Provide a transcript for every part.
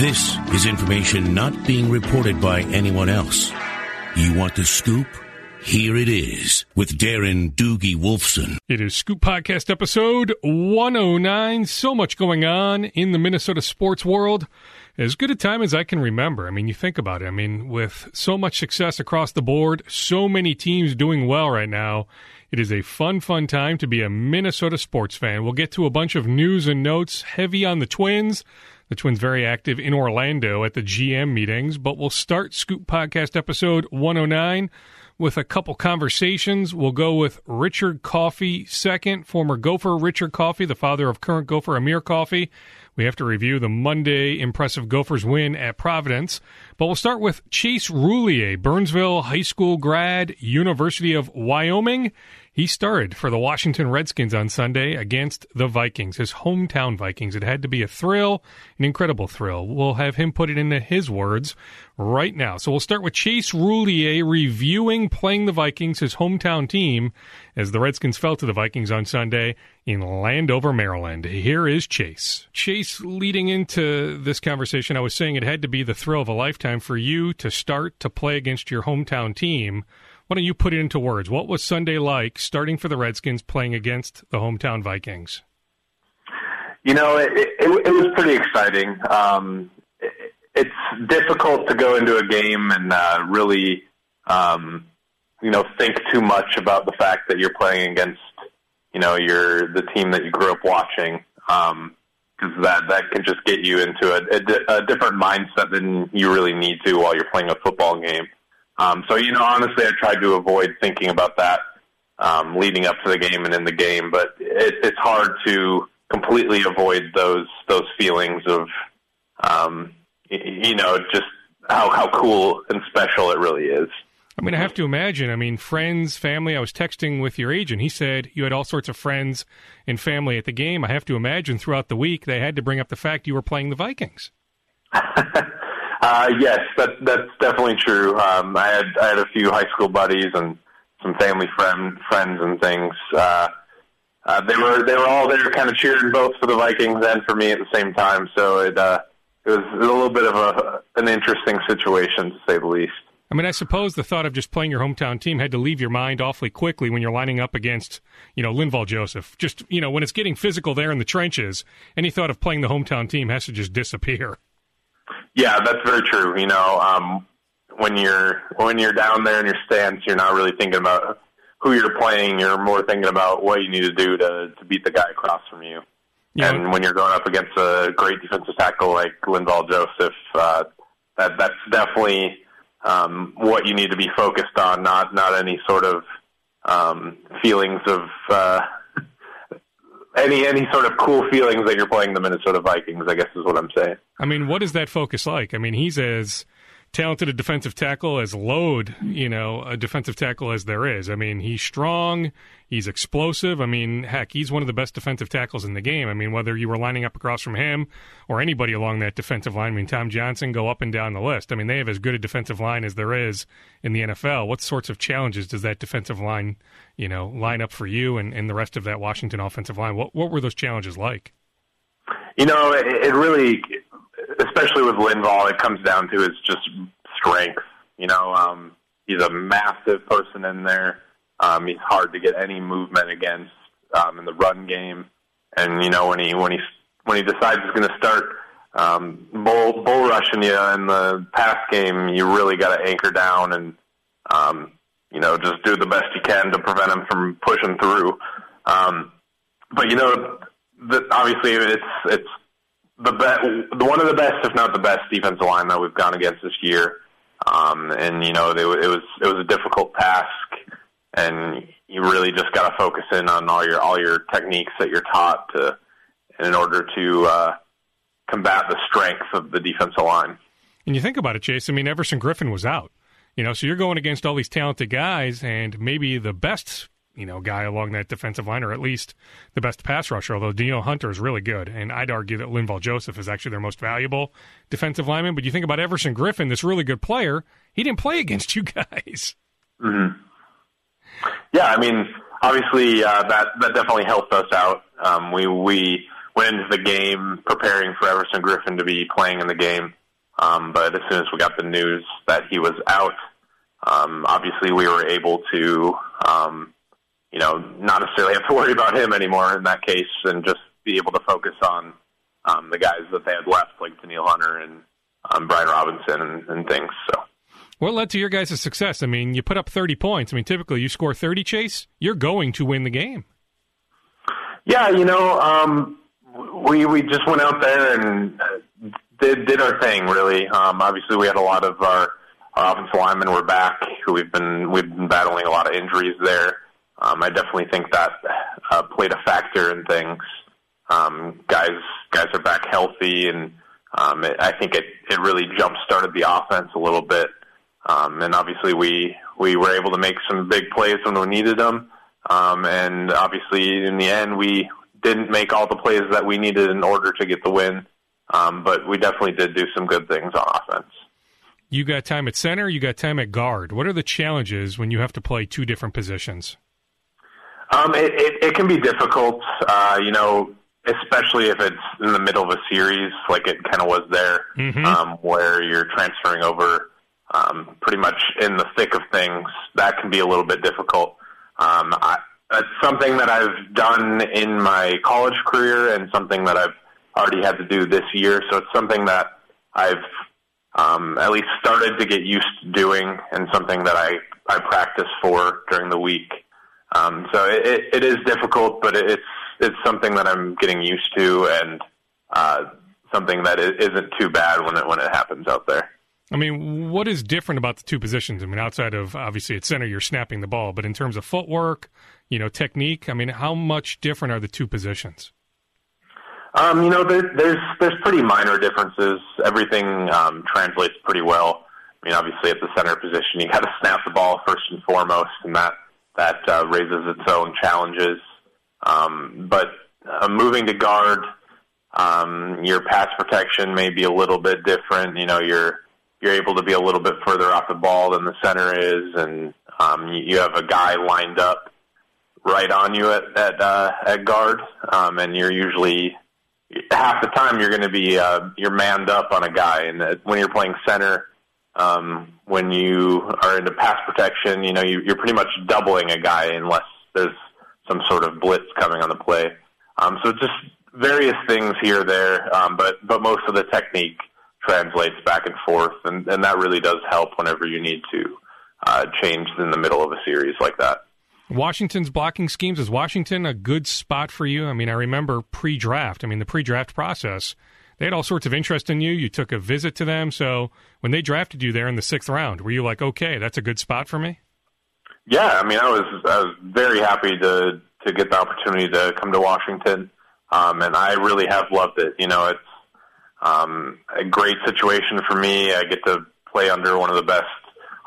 This is information not being reported by anyone else. You want the scoop? Here it is with Darren Doogie Wolfson. It is Scoop Podcast episode 109. So much going on in the Minnesota sports world. As good a time as I can remember. I mean, you think about it. I mean, with so much success across the board, so many teams doing well right now, it is a fun, fun time to be a Minnesota sports fan. We'll get to a bunch of news and notes heavy on the Twins. The Twins very active in Orlando at the GM meetings, but we'll start Scoop Podcast episode 109 with a couple conversations. We'll go with Richard Coffey second, former Gopher Richard Coffey, the father of current Gopher Amir Coffey. We have to review the Monday impressive Gophers win at Providence. But we'll start with Chase Roullier, Burnsville High School grad, University of Wyoming. He started for the Washington Redskins on Sunday against the Vikings, his hometown Vikings. It had to be a thrill, an incredible thrill. We'll have him put it into his words right now. So we'll start with Chase Roullier reviewing playing the Vikings, his hometown team, as the Redskins fell to the Vikings on Sunday in Landover, Maryland. Here is Chase. Chase, leading into this conversation, I was saying it had to be the thrill of a lifetime for you to start to play against your hometown team. Why don't you put it into words? What was Sunday like starting for the Redskins playing against the hometown Vikings? You know, it, it, it was pretty exciting. Um, it, it's difficult to go into a game and uh, really, um, you know, think too much about the fact that you're playing against, you know, your the team that you grew up watching. Um, because that that can just get you into a, a, a different mindset than you really need to while you're playing a football game. Um, so, you know, honestly, I tried to avoid thinking about that um, leading up to the game and in the game, but it, it's hard to completely avoid those those feelings of, um, you know, just how how cool and special it really is. I mean, I have to imagine. I mean, friends, family. I was texting with your agent. He said you had all sorts of friends and family at the game. I have to imagine throughout the week they had to bring up the fact you were playing the Vikings. Uh, yes, that, that's definitely true. Um, I had I had a few high school buddies and some family friend friends and things. Uh, uh, they were they were all there, kind of cheering both for the Vikings and for me at the same time. So it uh, it was a little bit of a an interesting situation to say the least. I mean, I suppose the thought of just playing your hometown team had to leave your mind awfully quickly when you're lining up against, you know, Linval Joseph. Just, you know, when it's getting physical there in the trenches, any thought of playing the hometown team has to just disappear. Yeah, that's very true. You know, um, when you're when you're down there in your stance, you're not really thinking about who you're playing. You're more thinking about what you need to do to to beat the guy across from you. Yeah. And when you're going up against a great defensive tackle like Linval Joseph, uh, that that's definitely um, what you need to be focused on. Not not any sort of um, feelings of uh, any any sort of cool feelings that you're playing the Minnesota Vikings. I guess is what I'm saying. I mean, what is that focus like? I mean, he's as talented a defensive tackle as load, you know, a defensive tackle as there is. I mean, he's strong, he's explosive. I mean, heck, he's one of the best defensive tackles in the game. I mean, whether you were lining up across from him or anybody along that defensive line, I mean, Tom Johnson, go up and down the list. I mean, they have as good a defensive line as there is in the NFL. What sorts of challenges does that defensive line, you know, line up for you and, and the rest of that Washington offensive line? What what were those challenges like? You know, it, it really especially with Linval, it comes down to his just strength. You know, um, he's a massive person in there. Um, he's hard to get any movement against um, in the run game, and you know when he when he when he decides he's going to start um, bull bull rushing you in the pass game, you really got to anchor down and um, you know just do the best you can to prevent him from pushing through. Um, but you know, the, obviously it's it's the be- one of the best, if not the best, defensive line that we've gone against this year. Um, and you know, they, it was it was a difficult task, and you really just got to focus in on all your all your techniques that you're taught to, in order to uh, combat the strength of the defensive line. And you think about it, Chase. I mean, Everson Griffen was out. You know, so you're going against all these talented guys, and maybe the best you know, guy along that defensive line, or at least the best pass rusher. Although Danielle Hunter is really good, and I'd argue that Linval Joseph is actually their most valuable defensive lineman. But you think about Everson Griffen, this really good player, he didn't play against you guys. Mm-hmm. Yeah, I mean, obviously uh, that that definitely helped us out. Um, we we went into the game preparing for Everson Griffen to be playing in the game. Um, but as soon as we got the news that he was out, um, obviously we were able to, um, you know, not necessarily have to worry about him anymore in that case, and just be able to focus on um, the guys that they had left, like Danielle Hunter and um, Brian Robison and, and things. So. What led to your guys' success? I mean, you put up 30 points. I mean, typically you score 30, Chase, you're going to win the game. Yeah, you know, um, we we just went out there and uh, did did our thing. Really, um, obviously, we had a lot of our our offensive linemen were back, who we've been we've been battling a lot of injuries there. Um, I definitely think that uh, played a factor in things. Um, guys guys are back healthy, and um, it, I think it it really jump started the offense a little bit. Um, and obviously, we we were able to make some big plays when we needed them. Um, and obviously, in the end, we didn't make all the plays that we needed in order to get the win. Um, but we definitely did do some good things on offense. You got time at center, you got time at guard. What are the challenges when you have to play two different positions? Um, it, it, it can be difficult, uh, you know, especially if it's in the middle of a series, like it kind of was there, mm-hmm. um, where you're transferring over um, pretty much in the thick of things. That can be a little bit difficult. Um, I, it's something that I've done in my college career and something that I've already had to do this year. So it's something that I've um, at least started to get used to doing and something that I, I practice for during the week. Um, so it, it is difficult, but it's it's something that I'm getting used to and uh, something that isn't too bad when it when it happens out there. I mean, what is different about the two positions? I mean, outside of obviously at center, you're snapping the ball, but in terms of footwork, you know, technique, I mean, how much different are the two positions? Um, you know, there, there's there's pretty minor differences. Everything um, translates pretty well. I mean, obviously, at the center position, you got to snap the ball first and foremost, and that that uh, raises its own challenges. Um, but uh, moving to guard, um, your pass protection may be a little bit different. You know, you're you're able to be a little bit further off the ball than the center is, and um, you, you have a guy lined up right on you at at, uh, at guard, um, and you're usually half the time you're going to be uh, you're manned up on a guy, and uh, when you're playing center, um, when you are into pass protection, you know you, you're pretty much doubling a guy unless there's some sort of blitz coming on the play. Um, so just various things here there, um, but but most of the technique translates back and forth, and, and that really does help whenever you need to uh, change in the middle of a series like that. Washington's blocking schemes is Washington a good spot for you? I mean, I remember pre-draft. I mean, the pre-draft process. They had all sorts of interest in you. You took a visit to them. So when they drafted you there in the sixth round, were you like, okay, that's a good spot for me? Yeah, I mean, I was I was very happy to to get the opportunity to come to Washington, um, and I really have loved it. You know, it's um, a great situation for me. I get to play under one of the best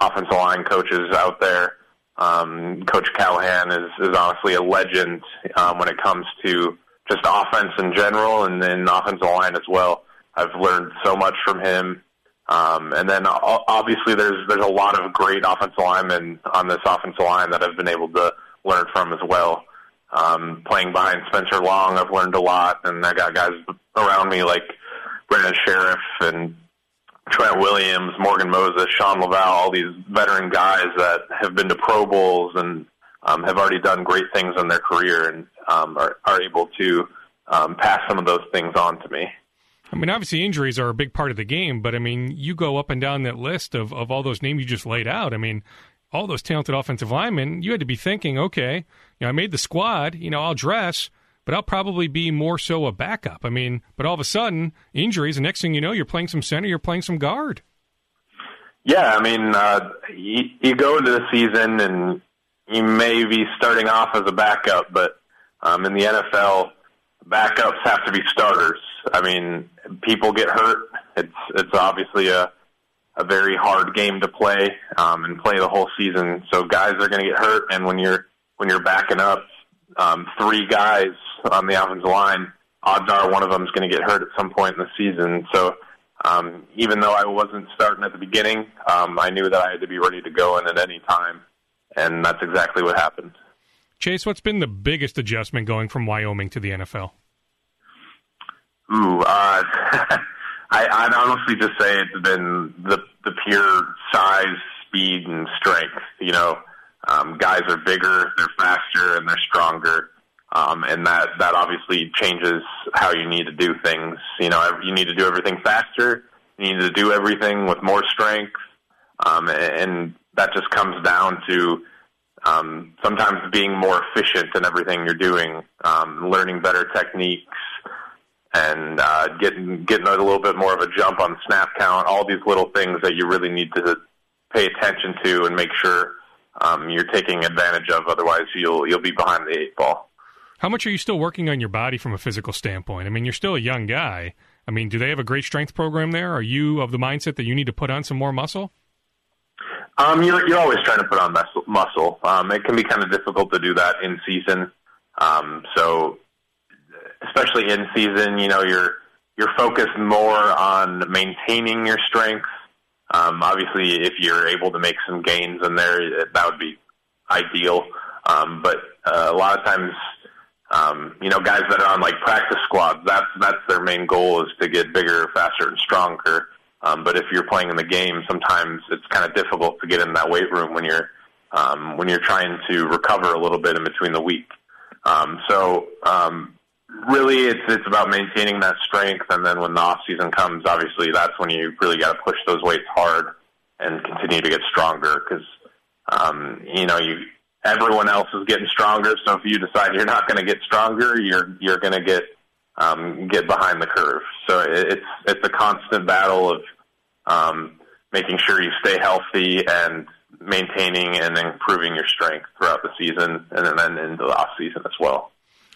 offensive line coaches out there. Um, Coach Callahan is, is honestly a legend um, when it comes to just offense in general and then offensive line as well. I've learned so much from him. Um, and then obviously there's there's a lot of great offensive linemen on this offensive line that I've been able to learn from as well. Um, playing behind Spencer Long, I've learned a lot, and I got guys around me like Brandon Scherff and Trent Williams, Morgan Moses, Shawn Lauvao, all these veteran guys that have been to Pro Bowls and um, have already done great things in their career and um, are, are able to um, pass some of those things on to me. I mean, obviously, injuries are a big part of the game, but I mean, you go up and down that list of, of all those names you just laid out. I mean, all those talented offensive linemen, you had to be thinking, okay, you know, I made the squad, you know, I'll dress but I'll probably be more so a backup. I mean, but all of a sudden, injuries, and next thing you know, you're playing some center, you're playing some guard. Yeah, I mean, uh, you, you go into the season and you may be starting off as a backup, but um, in the NFL, backups have to be starters. I mean, people get hurt. It's it's obviously a a very hard game to play um, and play the whole season. So guys are going to get hurt, and when you're when you're backing up um, three guys on the offensive line, odds are one of them is going to get hurt at some point in the season. So um, even though I wasn't starting at the beginning, um, I knew that I had to be ready to go in at any time, and that's exactly what happened. Chase, what's been the biggest adjustment going from Wyoming to the NFL? Ooh, uh, I, I'd honestly just say it's been the the pure size, speed, and strength. You know, um, guys are bigger, they're faster, and they're stronger. Um, and that, that obviously changes how you need to do things. You know, you need to do everything faster. You need to do everything with more strength. Um, and that just comes down to um, sometimes being more efficient in everything you're doing, um, learning better techniques, and uh, getting getting a little bit more of a jump on snap count. All these little things that you really need to pay attention to and make sure um, you're taking advantage of. Otherwise, you'll you'll be behind the eight ball. How much are you still working on your body from a physical standpoint? I mean, you're still a young guy. I mean, do they have a great strength program there? Are you of the mindset that you need to put on some more muscle? Um, you're, you're always trying to put on muscle. muscle. Um, it can be kind of difficult to do that in season. Um, so, especially in season, you know, you're you're focused more on maintaining your strength. Um, obviously, if you're able to make some gains in there, that would be ideal. Um, but uh, a lot of times, um, you know, guys that are on like practice squads, that's that's their main goal is to get bigger, faster, and stronger. Um, but if you're playing in the game, sometimes it's kind of difficult to get in that weight room when you're um, when you're trying to recover a little bit in between the week. Um, so um, really, it's it's about maintaining that strength, and then when the off season comes, obviously that's when you really got to push those weights hard and continue to get stronger because um, you know you everyone else is getting stronger. So if you decide you're not going to get stronger, you're you're going to get um, get behind the curve. So it's it's a constant battle of um, making sure you stay healthy and maintaining and improving your strength throughout the season and then into the off season as well.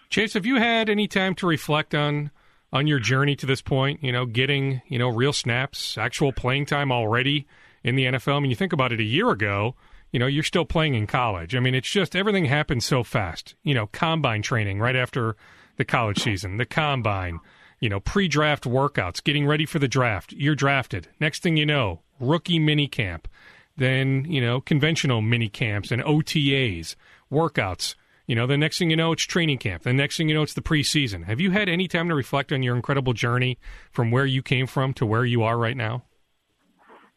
Chase, have you had any time to reflect on on your journey to this point? You know, getting you know real snaps, actual playing time already in the NFL. I mean, you think about it a year ago you know, you're still playing in college. I mean, it's just everything happens so fast. You know, combine training right after the college season, the combine, you know, pre draft workouts, getting ready for the draft. You're drafted. Next thing you know, rookie mini camp, then, you know, conventional mini camps and OTAs, workouts. You know, the next thing you know, it's training camp. The next thing you know, it's the preseason. Have you had any time to reflect on your incredible journey from where you came from to where you are right now?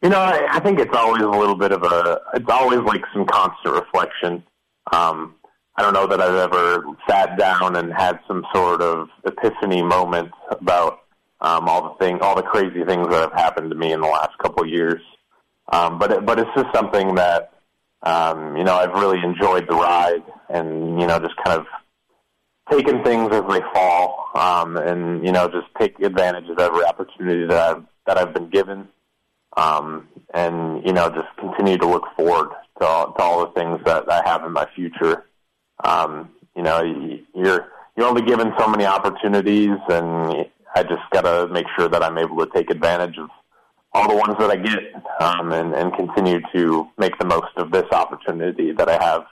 You know, I, I think it's always a little bit of a. It's always like some constant reflection. Um, I don't know that I've ever sat down and had some sort of epiphany moment about um, all the thing, all the crazy things that have happened to me in the last couple of years. Um, but it, but it's just something that um, you know I've really enjoyed the ride, and you know just kind of taking things as they fall, um, and you know just take advantage of every opportunity that I've that I've been given um, and you know just continue to look forward to all, to all the things that I have in my future. Um, you know, you're you're only given so many opportunities, and I just got to make sure that I'm able to take advantage of all the ones that I get, um, and, and continue to make the most of this opportunity that I have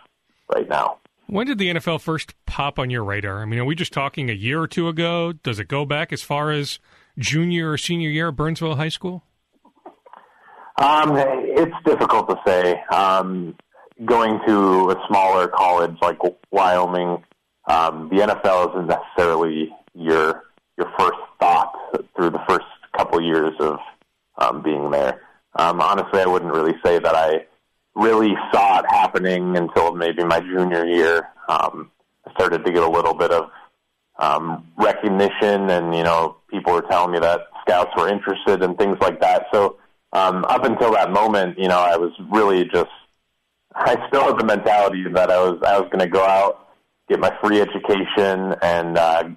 right now. When did the NFL first pop on your radar? I mean, are we just talking a year or two ago? Does it go back as far as junior or senior year at Burnsville High School? Um, it's difficult to say. Um, going to a smaller college like Wyoming, um, the NFL isn't necessarily your your first thought through the first couple years of um, being there. Um, honestly, I wouldn't really say that I really saw it happening until maybe my junior year. Um, I started to get a little bit of um, recognition, and you know, people were telling me that scouts were interested and things like that. So um, up until that moment, you know, I was really just, I still had the mentality that I was, I was going to go out, get my free education, and uh,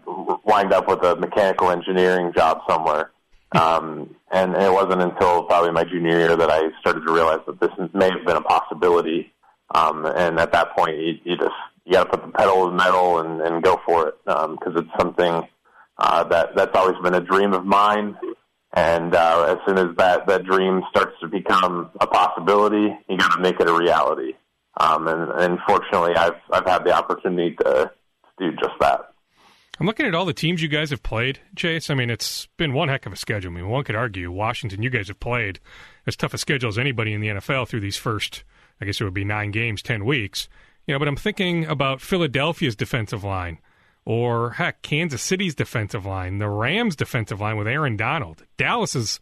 wind up with a mechanical engineering job somewhere. Um, and it wasn't until probably my junior year that I started to realize that this may have been a possibility. Um, and at that point, you, you just you got to put the pedal to the metal and, and go for it because um, it's something uh, that that's always been a dream of mine. And uh, as soon as that, that dream starts to become a possibility, you got to make it a reality. Um, and, and fortunately, I've I've had the opportunity to, do just that. I'm looking at all the teams you guys have played, Chase. I mean, it's been one heck of a schedule. I mean, one could argue Washington, you guys have played as tough a schedule as anybody in the NFL through these first, I guess it would be nine games, 10 weeks. You know, but I'm thinking about Philadelphia's defensive line. Or heck, Kansas City's defensive line, the Rams' defensive line with Aaron Donald, Dallas's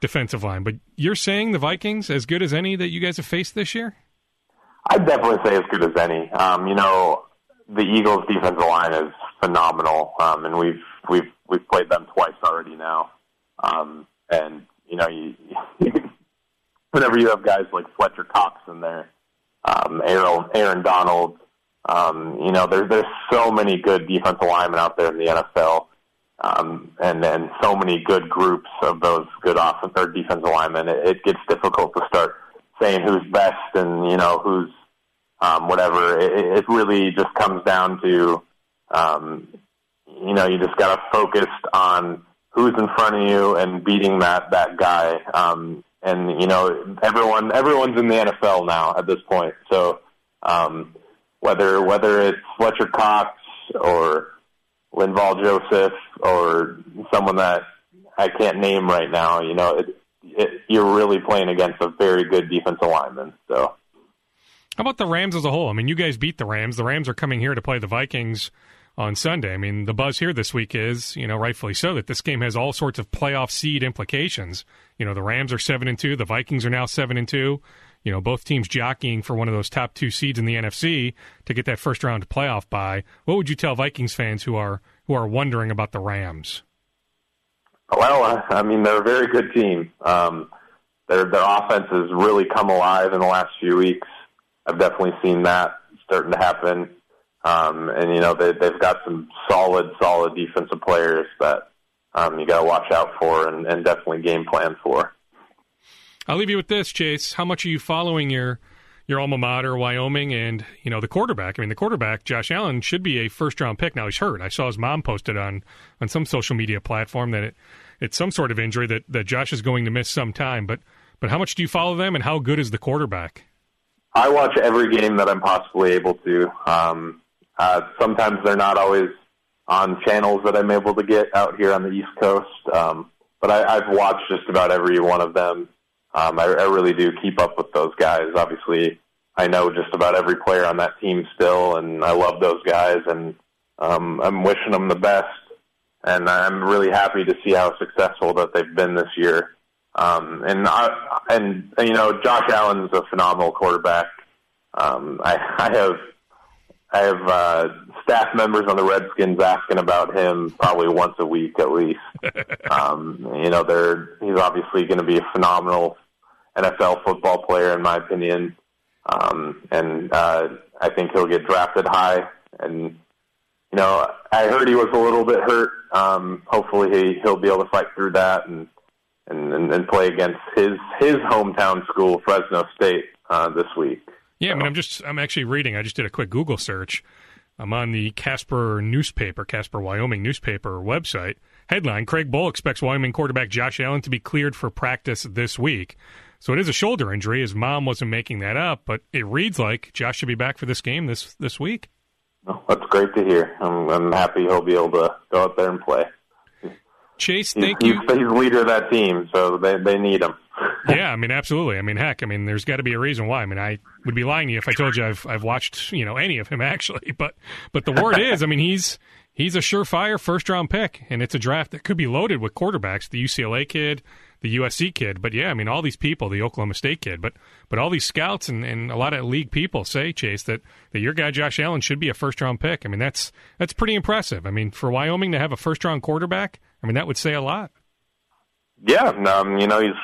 defensive line. But you're saying the Vikings as good as any that you guys have faced this year? I'd definitely say as good as any. Um, you know, the Eagles' defensive line is phenomenal, um, and we've we've we've played them twice already now. Um, and you know, you, whenever you have guys like Fletcher Cox in there, um, Aaron, Aaron Donald, um, you know, there's there's so many good defensive linemen out there in the NFL, um, and and so many good groups of those good offensive or defensive linemen. It, it gets difficult to start saying who's best and you know who's um, whatever. It, it really just comes down to um, you know you just got to focus on who's in front of you and beating that that guy. Um, and you know everyone everyone's in the NFL now at this point. So um, whether whether it's Fletcher Cox or Linval Joseph or someone that I can't name right now, you know, it, it, you're really playing against a very good defensive lineman. So. How about the Rams as a whole? I mean, you guys beat the Rams. The Rams are coming here to play the Vikings on Sunday. I mean, the buzz here this week is, you know, rightfully so, that this game has all sorts of playoff seed implications. You know, the Rams are seven and two, the Vikings are now seven and two. You know, both teams jockeying for one of those top two seeds in the NFC to get that first round playoff bye. What would you tell Vikings fans who are who are wondering about the Rams? Well, I mean, they're a very good team. Um, their their offense has really come alive in the last few weeks. I've definitely seen that starting to happen. Um, and you know they, they've got some solid, solid defensive players that um, you got to watch out for and, and definitely game plan for. I'll leave you with this, Chase. How much are you following your your alma mater, Wyoming, and you know the quarterback? I mean, the quarterback, Josh Allen, should be a first round pick. Now he's hurt. I saw his mom posted on on some social media platform that it, it's some sort of injury that that Josh is going to miss some time. But but how much do you follow them, and how good is the quarterback? I watch every game that I'm possibly able to. Um, uh, sometimes they're not always on channels that I'm able to get out here on the East Coast, um, but I, I've watched just about every one of them. Um, I, I really do keep up with those guys. Obviously, I know just about every player on that team still, and I love those guys, and um, I'm wishing them the best. And I'm really happy to see how successful that they've been this year. Um, and I, and you know, Josh Allen's a phenomenal quarterback. Um, I, I have I have uh, staff members on the Redskins asking about him probably once a week at least. um, you know, they're he's obviously going to be a phenomenal NFL football player in my opinion, um, and uh, I think he'll get drafted high. And you know, I heard he was a little bit hurt. Um, hopefully, he he'll be able to fight through that and and and, and play against his his hometown school, Fresno State, uh, this week. Yeah, I mean, I'm just I'm actually reading. I just did a quick Google search. I'm on the Casper newspaper, Casper, Wyoming newspaper website. Headline: Craig Bohl expects Wyoming quarterback Josh Allen to be cleared for practice this week. So it is a shoulder injury. His mom wasn't making that up, but it reads like Josh should be back for this game this this week. Well, that's great to hear. I'm, I'm happy he'll be able to go out there and play. Chase, thank he's, you. He's, he's leader of that team, so they they need him. yeah, I mean, absolutely. I mean, heck, I mean, there's got to be a reason why. I mean, I would be lying to you if I told you I've I've watched you know any of him actually, but but the word is, I mean, he's he's a surefire first round pick, and it's a draft that could be loaded with quarterbacks. The UCLA kid, the USC kid, but yeah, I mean, all these people, the Oklahoma State kid, but but all these scouts and, and a lot of league people say, Chase, that that your guy Josh Allen should be a first round pick. I mean, that's that's pretty impressive. I mean, for Wyoming to have a first round quarterback, I mean, that would say a lot. Yeah, um, you know, he's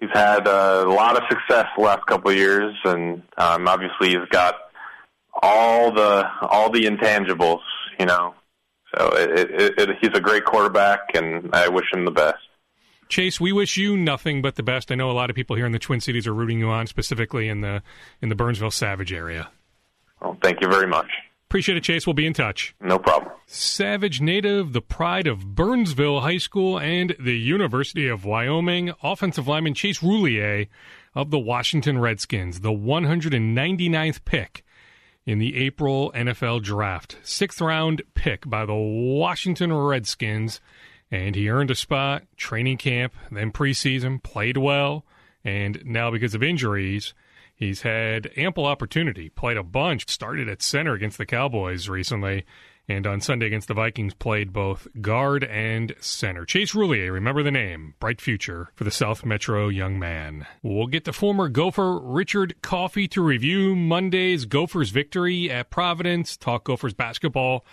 he's had a lot of success the last couple of years, and um, obviously he's got all the all the intangibles, you know. So it, it, it, he's a great quarterback, and I wish him the best. Chase, we wish you nothing but the best. I know a lot of people here in the Twin Cities are rooting you on, specifically in the in the Burnsville Savage area. Well, thank you very much. Appreciate it, Chase. We'll be in touch. No problem. Savage native, the pride of Burnsville High School and the University of Wyoming, offensive lineman Chase Roullier of the Washington Redskins, the 199th pick in the April NFL draft. Sixth round pick by the Washington Redskins, and he earned a spot, training camp, then preseason, played well, and now because of injuries, He's had ample opportunity, played a bunch, started at center against the Cowboys recently, and on Sunday against the Vikings played both guard and center. Chase Roullier, remember the name, bright future for the South Metro young man. We'll get the former Gopher Richard Coffey to review Monday's Gophers victory at Providence, talk Gophers basketball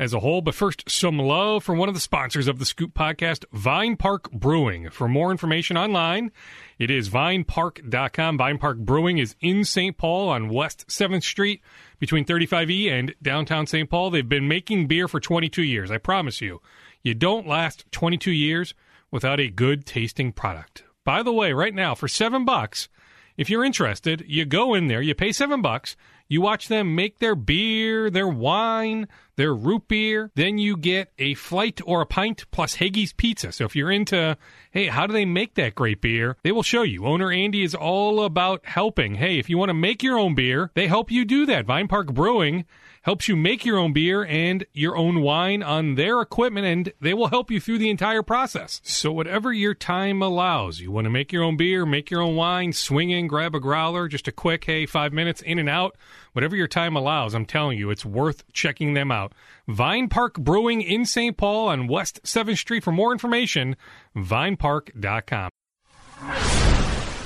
as a whole. But first, some love from one of the sponsors of the Scoop podcast, Vine Park Brewing. For more information online, it is vinepark.com. Vine Park Brewing is in St. Paul on West 7th Street between 35E and downtown St. Paul. They've been making beer for 22 years. I promise you, you don't last 22 years without a good tasting product. By the way, right now, for seven bucks, if you're interested, you go in there, you pay seven bucks, you watch them make their beer, their wine, their root beer. Then you get a flight or a pint plus Hagee's Pizza. So if you're into, hey, how do they make that great beer? They will show you. Owner Andy is all about helping. Hey, if you want to make your own beer, they help you do that. Vine Park Brewing helps you make your own beer and your own wine on their equipment, and they will help you through the entire process. So, whatever your time allows, you want to make your own beer, make your own wine, swing in, grab a growler, just a quick, hey, five minutes in and out, whatever your time allows, I'm telling you, it's worth checking them out. Vine Park Brewing in St. Paul on West 7th Street. For more information, vinepark.com.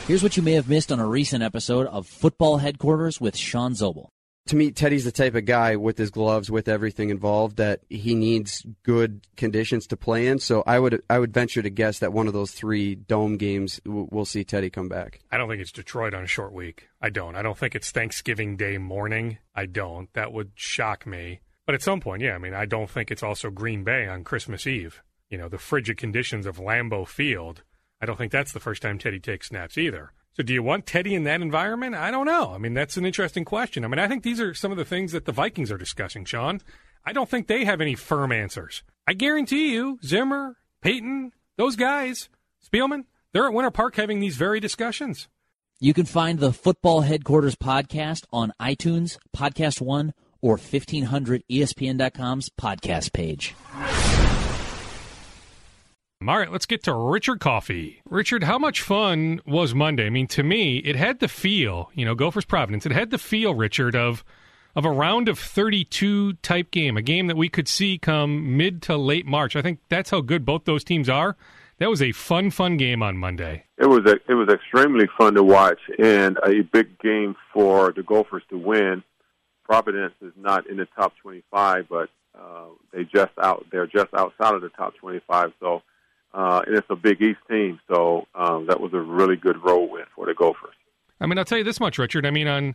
Here's what you may have missed on a recent episode of Football Headquarters with Sean Zobel to me, Teddy's the type of guy with his gloves, with everything involved, that he needs good conditions to play in. So I would I would venture to guess that one of those three dome games we'll see Teddy come back. I don't think it's Detroit on a short week. I don't. I don't think it's Thanksgiving Day morning. I don't. That would shock me. But at some point, yeah. I mean, I don't think it's also Green Bay on Christmas Eve. You know, the frigid conditions of Lambeau Field. I don't think that's the first time Teddy takes snaps either. So do you want Teddy in that environment? I don't know. I mean, that's an interesting question. I mean, I think these are some of the things that the Vikings are discussing, Sean. I don't think they have any firm answers. I guarantee you, Zimmer, Payton, those guys, Spielman, they're at Winter Park having these very discussions. You can find the Football Headquarters podcast on iTunes, Podcast One, or 1500ESPN.com's podcast page. All right, let's get to Richard Coffey. Richard, how much fun was Monday? I mean, to me, it had the feel, you know, Gophers Providence, it had the feel, Richard, of of a round of 32 type game, a game that we could see come mid to late March. I think that's how good both those teams are. That was a fun, fun game on Monday. It was a, it was extremely fun to watch and a big game for the Gophers to win. Providence is not in the top 25, but uh, they just out they're just outside of the top 25. So uh, and it's a Big East team. So um, that was a really good road win for the Gophers. I mean, I'll tell you this much, Richard. I mean, on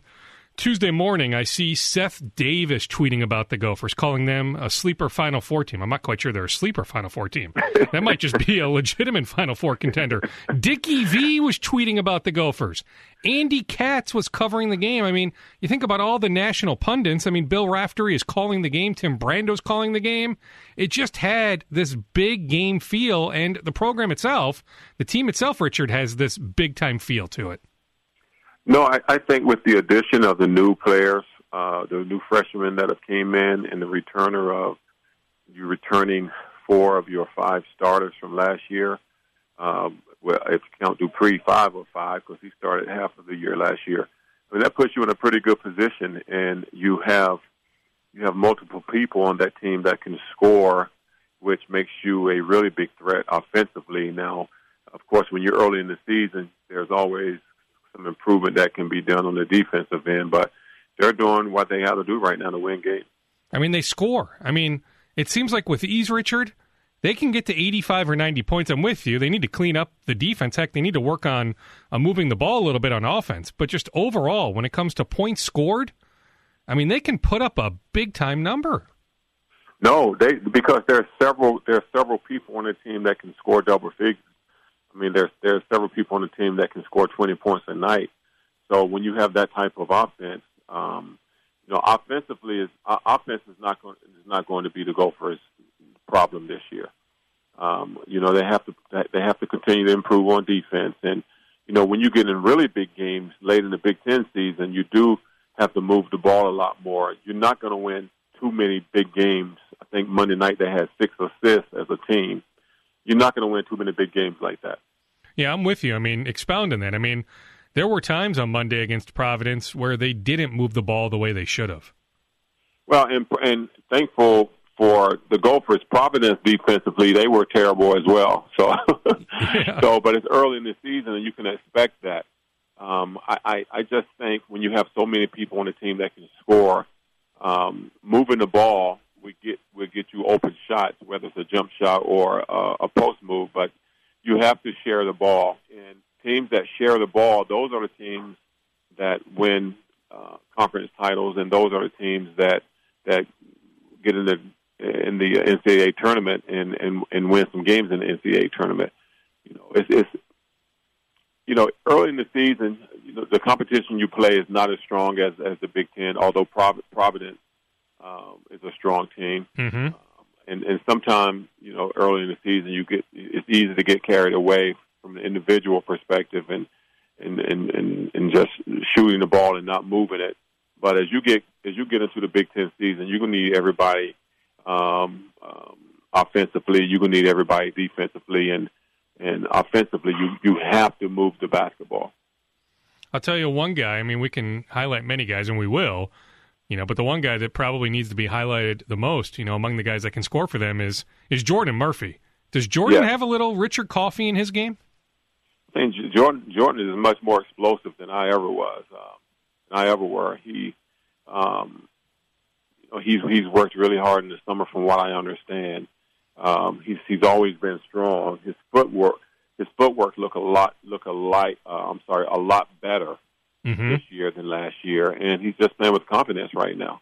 Tuesday morning, I see Seth Davis tweeting about the Gophers, calling them a sleeper Final Four team. I'm not quite sure they're a sleeper Final Four team. That might just be a legitimate Final Four contender. Dickie V was tweeting about the Gophers. Andy Katz was covering the game. I mean, you think about all the national pundits. I mean, Bill Raftery is calling the game. Tim Brando's calling the game. It just had this big game feel, and the program itself, the team itself, Richard, has this big time feel to it. No, I, I think with the addition of the new players, uh, the new freshmen that have came in, and the returner of you returning four of your five starters from last year. Um, well, if you count Dupree, five or five because he started half of the year last year. I mean, that puts you in a pretty good position, and you have you have multiple people on that team that can score, which makes you a really big threat offensively. Now, of course, when you're early in the season, there's always some improvement that can be done on the defensive end, but they're doing what they have to do right now to win games. I mean, they score. I mean, it seems like with ease, Richard, they can get to 85 or 90 points. I'm with you. They need to clean up the defense. Heck, they need to work on, on moving the ball a little bit on offense. But just overall, when it comes to points scored, I mean, they can put up a big time number. No, they because there are several there are several people on the team that can score double figures. I mean, there's there's several people on the team that can score 20 points a night. So when you have that type of offense, um, you know, offensively is uh, offense is not going is not going to be the Gophers' problem this year. Um, you know, they have to they have to continue to improve on defense, and you know, when you get in really big games late in the Big Ten season, you do have to move the ball a lot more. You're not going to win too many big games. I think Monday night they had six assists as a team you're not going to win too many big games like that. Yeah, I'm with you. I mean, expound on that. I mean, there were times on Monday against Providence where they didn't move the ball the way they should have. Well, and, and thankful for the Gophers, Providence defensively, they were terrible as well. So, Yeah. so, but it's early in the season, and you can expect that. Um, I, I, I just think when you have so many people on the team that can score, um, moving the ball we get will get you open shots, whether it's a jump shot or uh, a post move. But you have to share the ball, and teams that share the ball, those are the teams that win uh, conference titles, and those are the teams that that get in the in the NCAA tournament and and and win some games in the NCAA tournament. You know, it's, it's you know early in the season, you know, the competition you play is not as strong as as the Big Ten. Although Providence um, is a strong team, hmm and and sometimes you know early in the season you get it's easy to get carried away from the individual perspective and and and and, and just shooting the ball and not moving it. But as you get as you get into the Big Ten season, you're gonna need everybody um, um, offensively. You're gonna need everybody defensively, and and offensively, you you have to move the basketball. I'll tell you one guy. I mean, we can highlight many guys, and we will. You know, but the one guy that probably needs to be highlighted the most, you know, among the guys that can score for them is is Jordan Murphy. Does Jordan Yeah. have a little Richard Coffey in his game? I think Jordan Jordan is much more explosive than I ever was. Um, than I ever were. He, um, you know, he's he's worked really hard in the summer, from what I understand. Um, he's he's always been strong. His footwork his footwork look a lot look a lot. Uh, I'm sorry, a lot better hmm this year than last year, and he's just playing with confidence right now.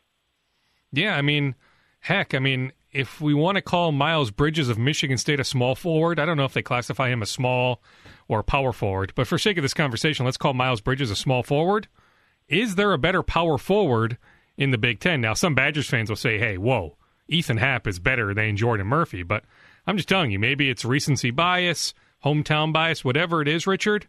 Yeah, I mean, heck, I mean, if we want to call Miles Bridges of Michigan State a small forward, I don't know if they classify him a small or a power forward, but for sake of this conversation, let's call Miles Bridges a small forward. Is there a better power forward in the Big Ten? Now, some Badgers fans will say, hey, whoa, Ethan Happ is better than Jordan Murphy, but I'm just telling you, maybe it's recency bias, hometown bias, whatever it is, Richard.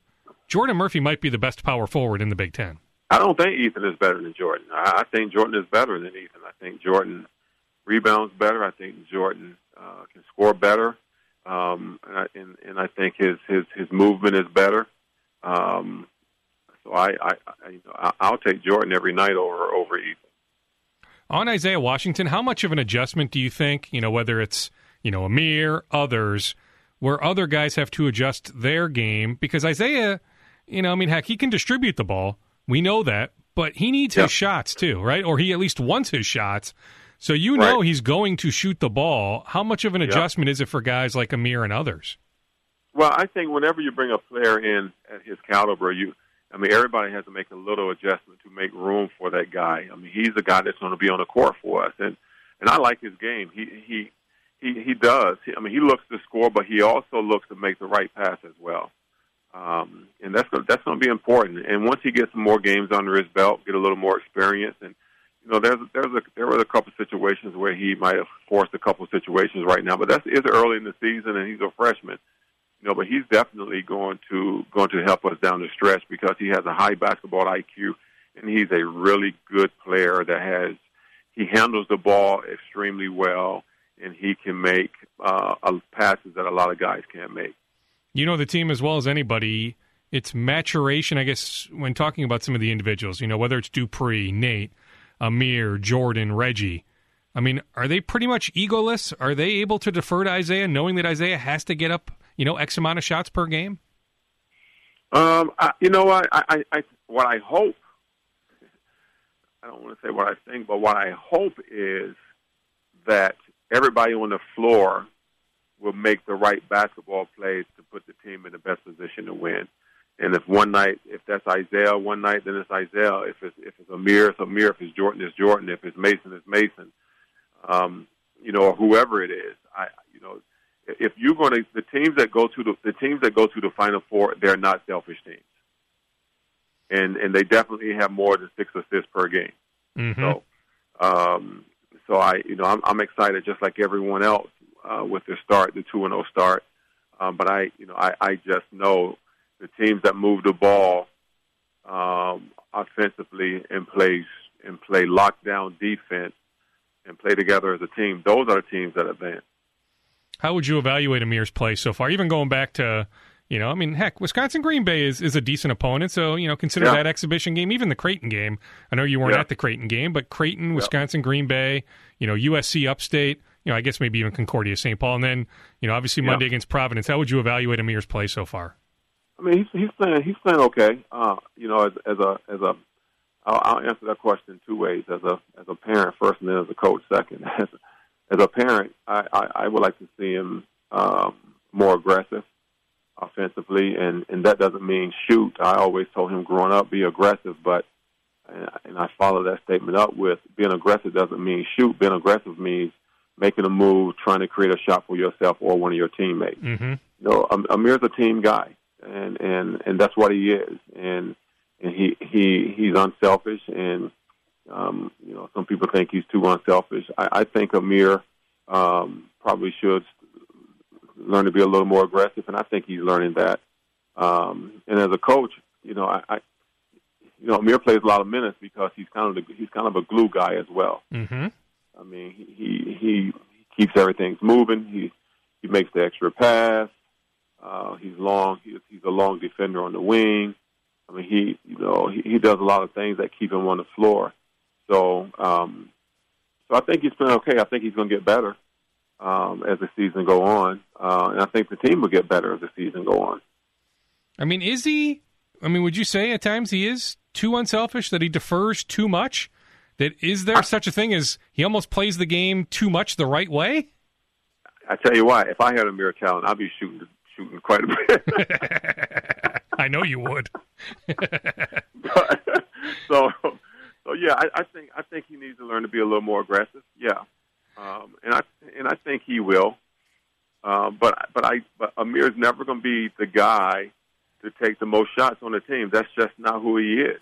Jordan Murphy might be the best power forward in the Big Ten. I don't think Ethan is better than Jordan. I, I think Jordan is better than Ethan. I think Jordan rebounds better. I think Jordan uh, can score better, um, and, I, and and I think his his his movement is better. Um, so I I, I you know, I'll take Jordan every night over over Ethan. On Isaiah Washington, how much of an adjustment do you think, you know, whether it's, you know, Amir, others, where other guys have to adjust their game? Because Isaiah, you know, I mean, heck, he can distribute the ball. We know that, but he needs Yeah. his shots too, right? Or he at least wants his shots. So you know he's going to shoot the ball. How much of an Yeah. adjustment is it for guys like Amir and others? Well, I think whenever you bring a player in at his caliber, you, I mean, everybody has to make a little adjustment to make room for that guy. I mean, he's the guy that's going to be on the court for us, and and I like his game. He he he he does. He, I mean, he looks to score, but he also looks to make the right pass as well. Um, and that's gonna, that's going to be important. And once he gets more games under his belt, get a little more experience, and you know, there's there's a there were a couple situations where he might have forced a couple situations right now, but that's is early in the season, and he's a freshman you know, but he's definitely going to going to help us down the stretch because he has a high basketball IQ and he's a really good player that has he handles the ball extremely well and he can make uh, passes that a lot of guys can't make. You know the team as well as anybody. It's maturation, I guess, when talking about some of the individuals, you know, whether it's Dupree, Nate, Amir, Jordan, Reggie. I mean, are they pretty much egoless? Are they able to defer to Isaiah knowing that Isaiah has to get up, you know, X amount of shots per game? Um, I, you know? I, I, I what I hope. I don't want to say what I think, but what I hope is that everybody on the floor will make the right basketball plays to put the team in the best position to win. And if one night, if that's Isaiah, one night, then it's Isaiah. If it's if it's Amir, it's Amir. If it's Jordan, it's Jordan. If it's Mason, it's Mason. Um, you know, or whoever it is. I, you know, if you're going to the teams that go to the the teams that go to the final four, they're not selfish teams, and and they definitely have more than six assists per game. Mm-hmm. So, um, so I you know I'm, I'm excited just like everyone else uh, with their start, the two and zero start. Um, but I you know I, I just know the teams that move the ball um, offensively and play and play lockdown defense and play together as a team. Those are the teams that advance. How would you evaluate Amir's play so far? Even going back to, you know, I mean, heck, Wisconsin Green Bay is, is a decent opponent. So, you know, consider Yeah. that exhibition game, even the Creighton game. I know you weren't Yeah. at the Creighton game, but Creighton, Wisconsin Green Bay, you know, USC Upstate, you know, I guess maybe even Concordia St. Paul, and then you know, obviously Monday yeah. against Providence. How would you evaluate Amir's play so far? I mean, he's he's playing he's playing okay. Uh, you know, as, as a as a I'll, I'll answer that question two ways: as a as a parent first, and then as a coach second. As, as a parent, I, I, I would like to see him um, more aggressive offensively, and and that doesn't mean shoot. I always told him growing up, be aggressive, but and I follow that statement up with being aggressive doesn't mean shoot. Being aggressive means making a move, trying to create a shot for yourself or one of your teammates. Mm-hmm. You know, Amir's a team guy, and and and that's what he is, and and he he he's unselfish, and um, you know, some people think he's too unselfish. I, I think Amir um, probably should learn to be a little more aggressive, and I think he's learning that. Um, and as a coach, you know, I, I you know, Amir plays a lot of minutes because he's kind of the, he's kind of a glue guy as well. Mm-hmm. I mean, he, he he keeps everything moving. He he makes the extra pass. Uh, he's long. He, he's a long defender on the wing. I mean, he you know he, he does a lot of things that keep him on the floor. So um, so I think he's been okay. I think he's going to get better um, as the season go on, uh, and I think the team will get better as the season go on. I mean, is he? I mean, would you say at times he is too unselfish? That he defers too much? That is there such a thing as he almost plays the game too much the right way? I tell you what, if I had a Amir talent, I'd be shooting shooting quite a bit. I know you would. but, so, so yeah, I, I think I think he needs to learn to be a little more aggressive. Yeah, um, and I and I think he will. Uh, but but I but Amir's never going to be the guy to take the most shots on the team. That's just not who he is.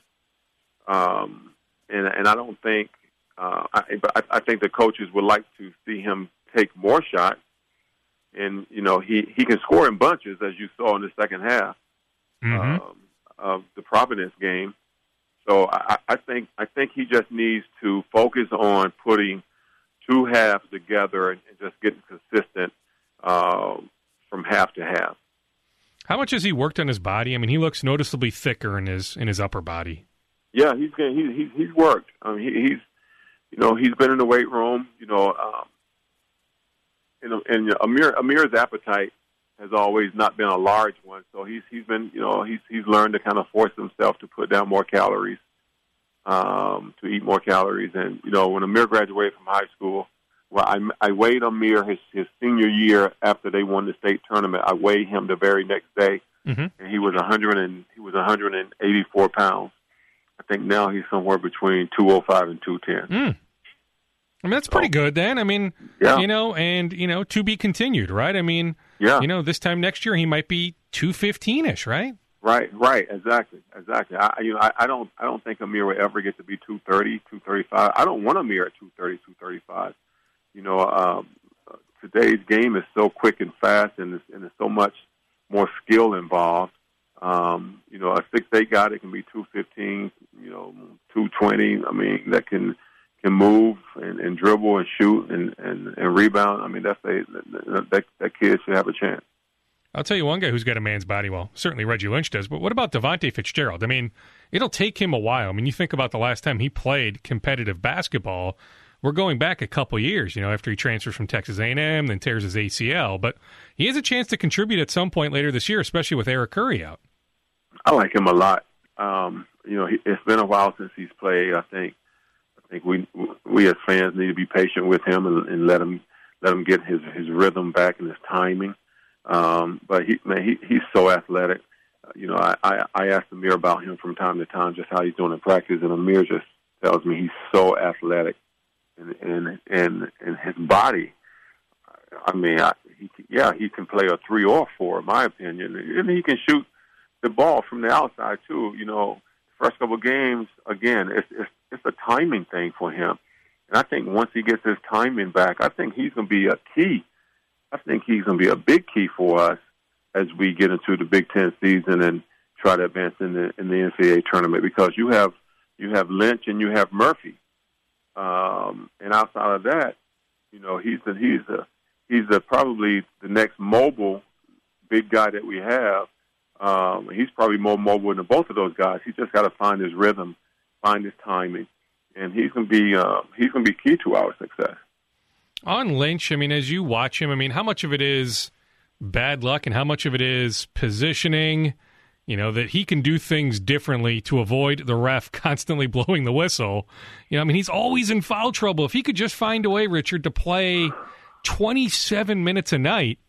Um, and and I don't think, uh, I, but I, I think the coaches would like to see him take more shots. And you know he he can score in bunches as you saw in the second half mm-hmm. um, of the Providence game. So I, I think I think he just needs to focus on putting two halves together and, and just getting consistent uh, from half to half. How much has he worked on his body? I mean, he looks noticeably thicker in his in his upper body. Yeah, he's he's he's, he's worked. I mean, he, he's you know he's been in the weight room. You know, um, and, and Amir Amir's appetite has always not been a large one. So he's he's been you know he's he's learned to kind of force himself to put down more calories, um, to eat more calories. And you know when Amir graduated from high school, well I I weighed Amir his his senior year after they won the state tournament. I weighed him the very next day, mm-hmm. and he was hundred and he was hundred and eighty four pounds. I think now he's somewhere between 205 and 210. Mm. I mean, that's pretty good then. I mean, yeah. you know, and, you know, to be continued, right? I mean, yeah. you know, this time next year he might be 215 ish, right? Right, right, exactly, exactly. I, you know, I, I don't, I don't think Amir will ever get to be 230, 235. I don't want Amir at 230, 235. You know, um, today's game is so quick and fast, and there's, and there's so much more skill involved. Um, you know, a six eight guy that can be two fifteen, you know, two twenty. I mean, that can can move and, and dribble and shoot and, and, and rebound. I mean, that's a that that kid should have a chance. I'll tell you one guy who's got a man's body. Well, certainly Reggie Lynch does. But what about Davonte Fitzgerald? I mean, it'll take him a while. I mean, you think about the last time he played competitive basketball. We're going back a couple years, you know, after he transfers from Texas A&M, then tears his ACL. But he has a chance to contribute at some point later this year, especially with Eric Curry out. I like him a lot. Um, you know, it's been a while since he's played. I think, I think we we as fans need to be patient with him and, and let him let him get his his rhythm back and his timing. Um, but he man, he he's so athletic. Uh, you know, I, I I asked Amir about him from time to time, just how he's doing in practice, and Amir just tells me he's so athletic, and and and, and his body. I mean, I, he, yeah, he can play a three or four, in my opinion, and he can shoot the ball from the outside too. You know, first couple games, again, it's it's it's a timing thing for him. And I think once he gets his timing back, I think he's going to be a key. I think he's going to be a big key for us as we get into the Big Ten season and try to advance in the in the NCAA tournament because you have you have Lynch and you have Murphy, um, and outside of that, you know he's a, he's a he's a, probably the next mobile big guy that we have um, he's probably more mobile than both of those guys. He's just got to find his rhythm, find his timing, and he's going to be uh, he's going to be key to our success. On Lynch, I mean, as you watch him, I mean, how much of it is bad luck and how much of it is positioning? You know, that he can do things differently to avoid the ref constantly blowing the whistle. You know, I mean, he's always in foul trouble. If he could just find a way, Richard, to play 27 minutes a night,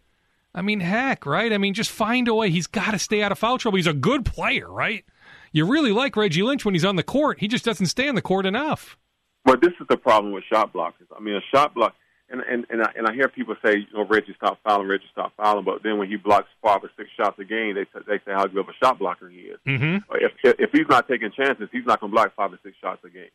I mean, heck, right? I mean, just find a way. He's got to stay out of foul trouble. He's a good player, right? You really like Reggie Lynch when he's on the court. He just doesn't stay on the court enough. But this is the problem with shot blockers. I mean, a shot block, and and and I, and I hear people say, you know, Reggie stop fouling, Reggie stop fouling, but then when he blocks five or six shots a game, they say, they say how good of a shot blocker he is. Mm-hmm. If if he's not taking chances, he's not going to block five or six shots a game.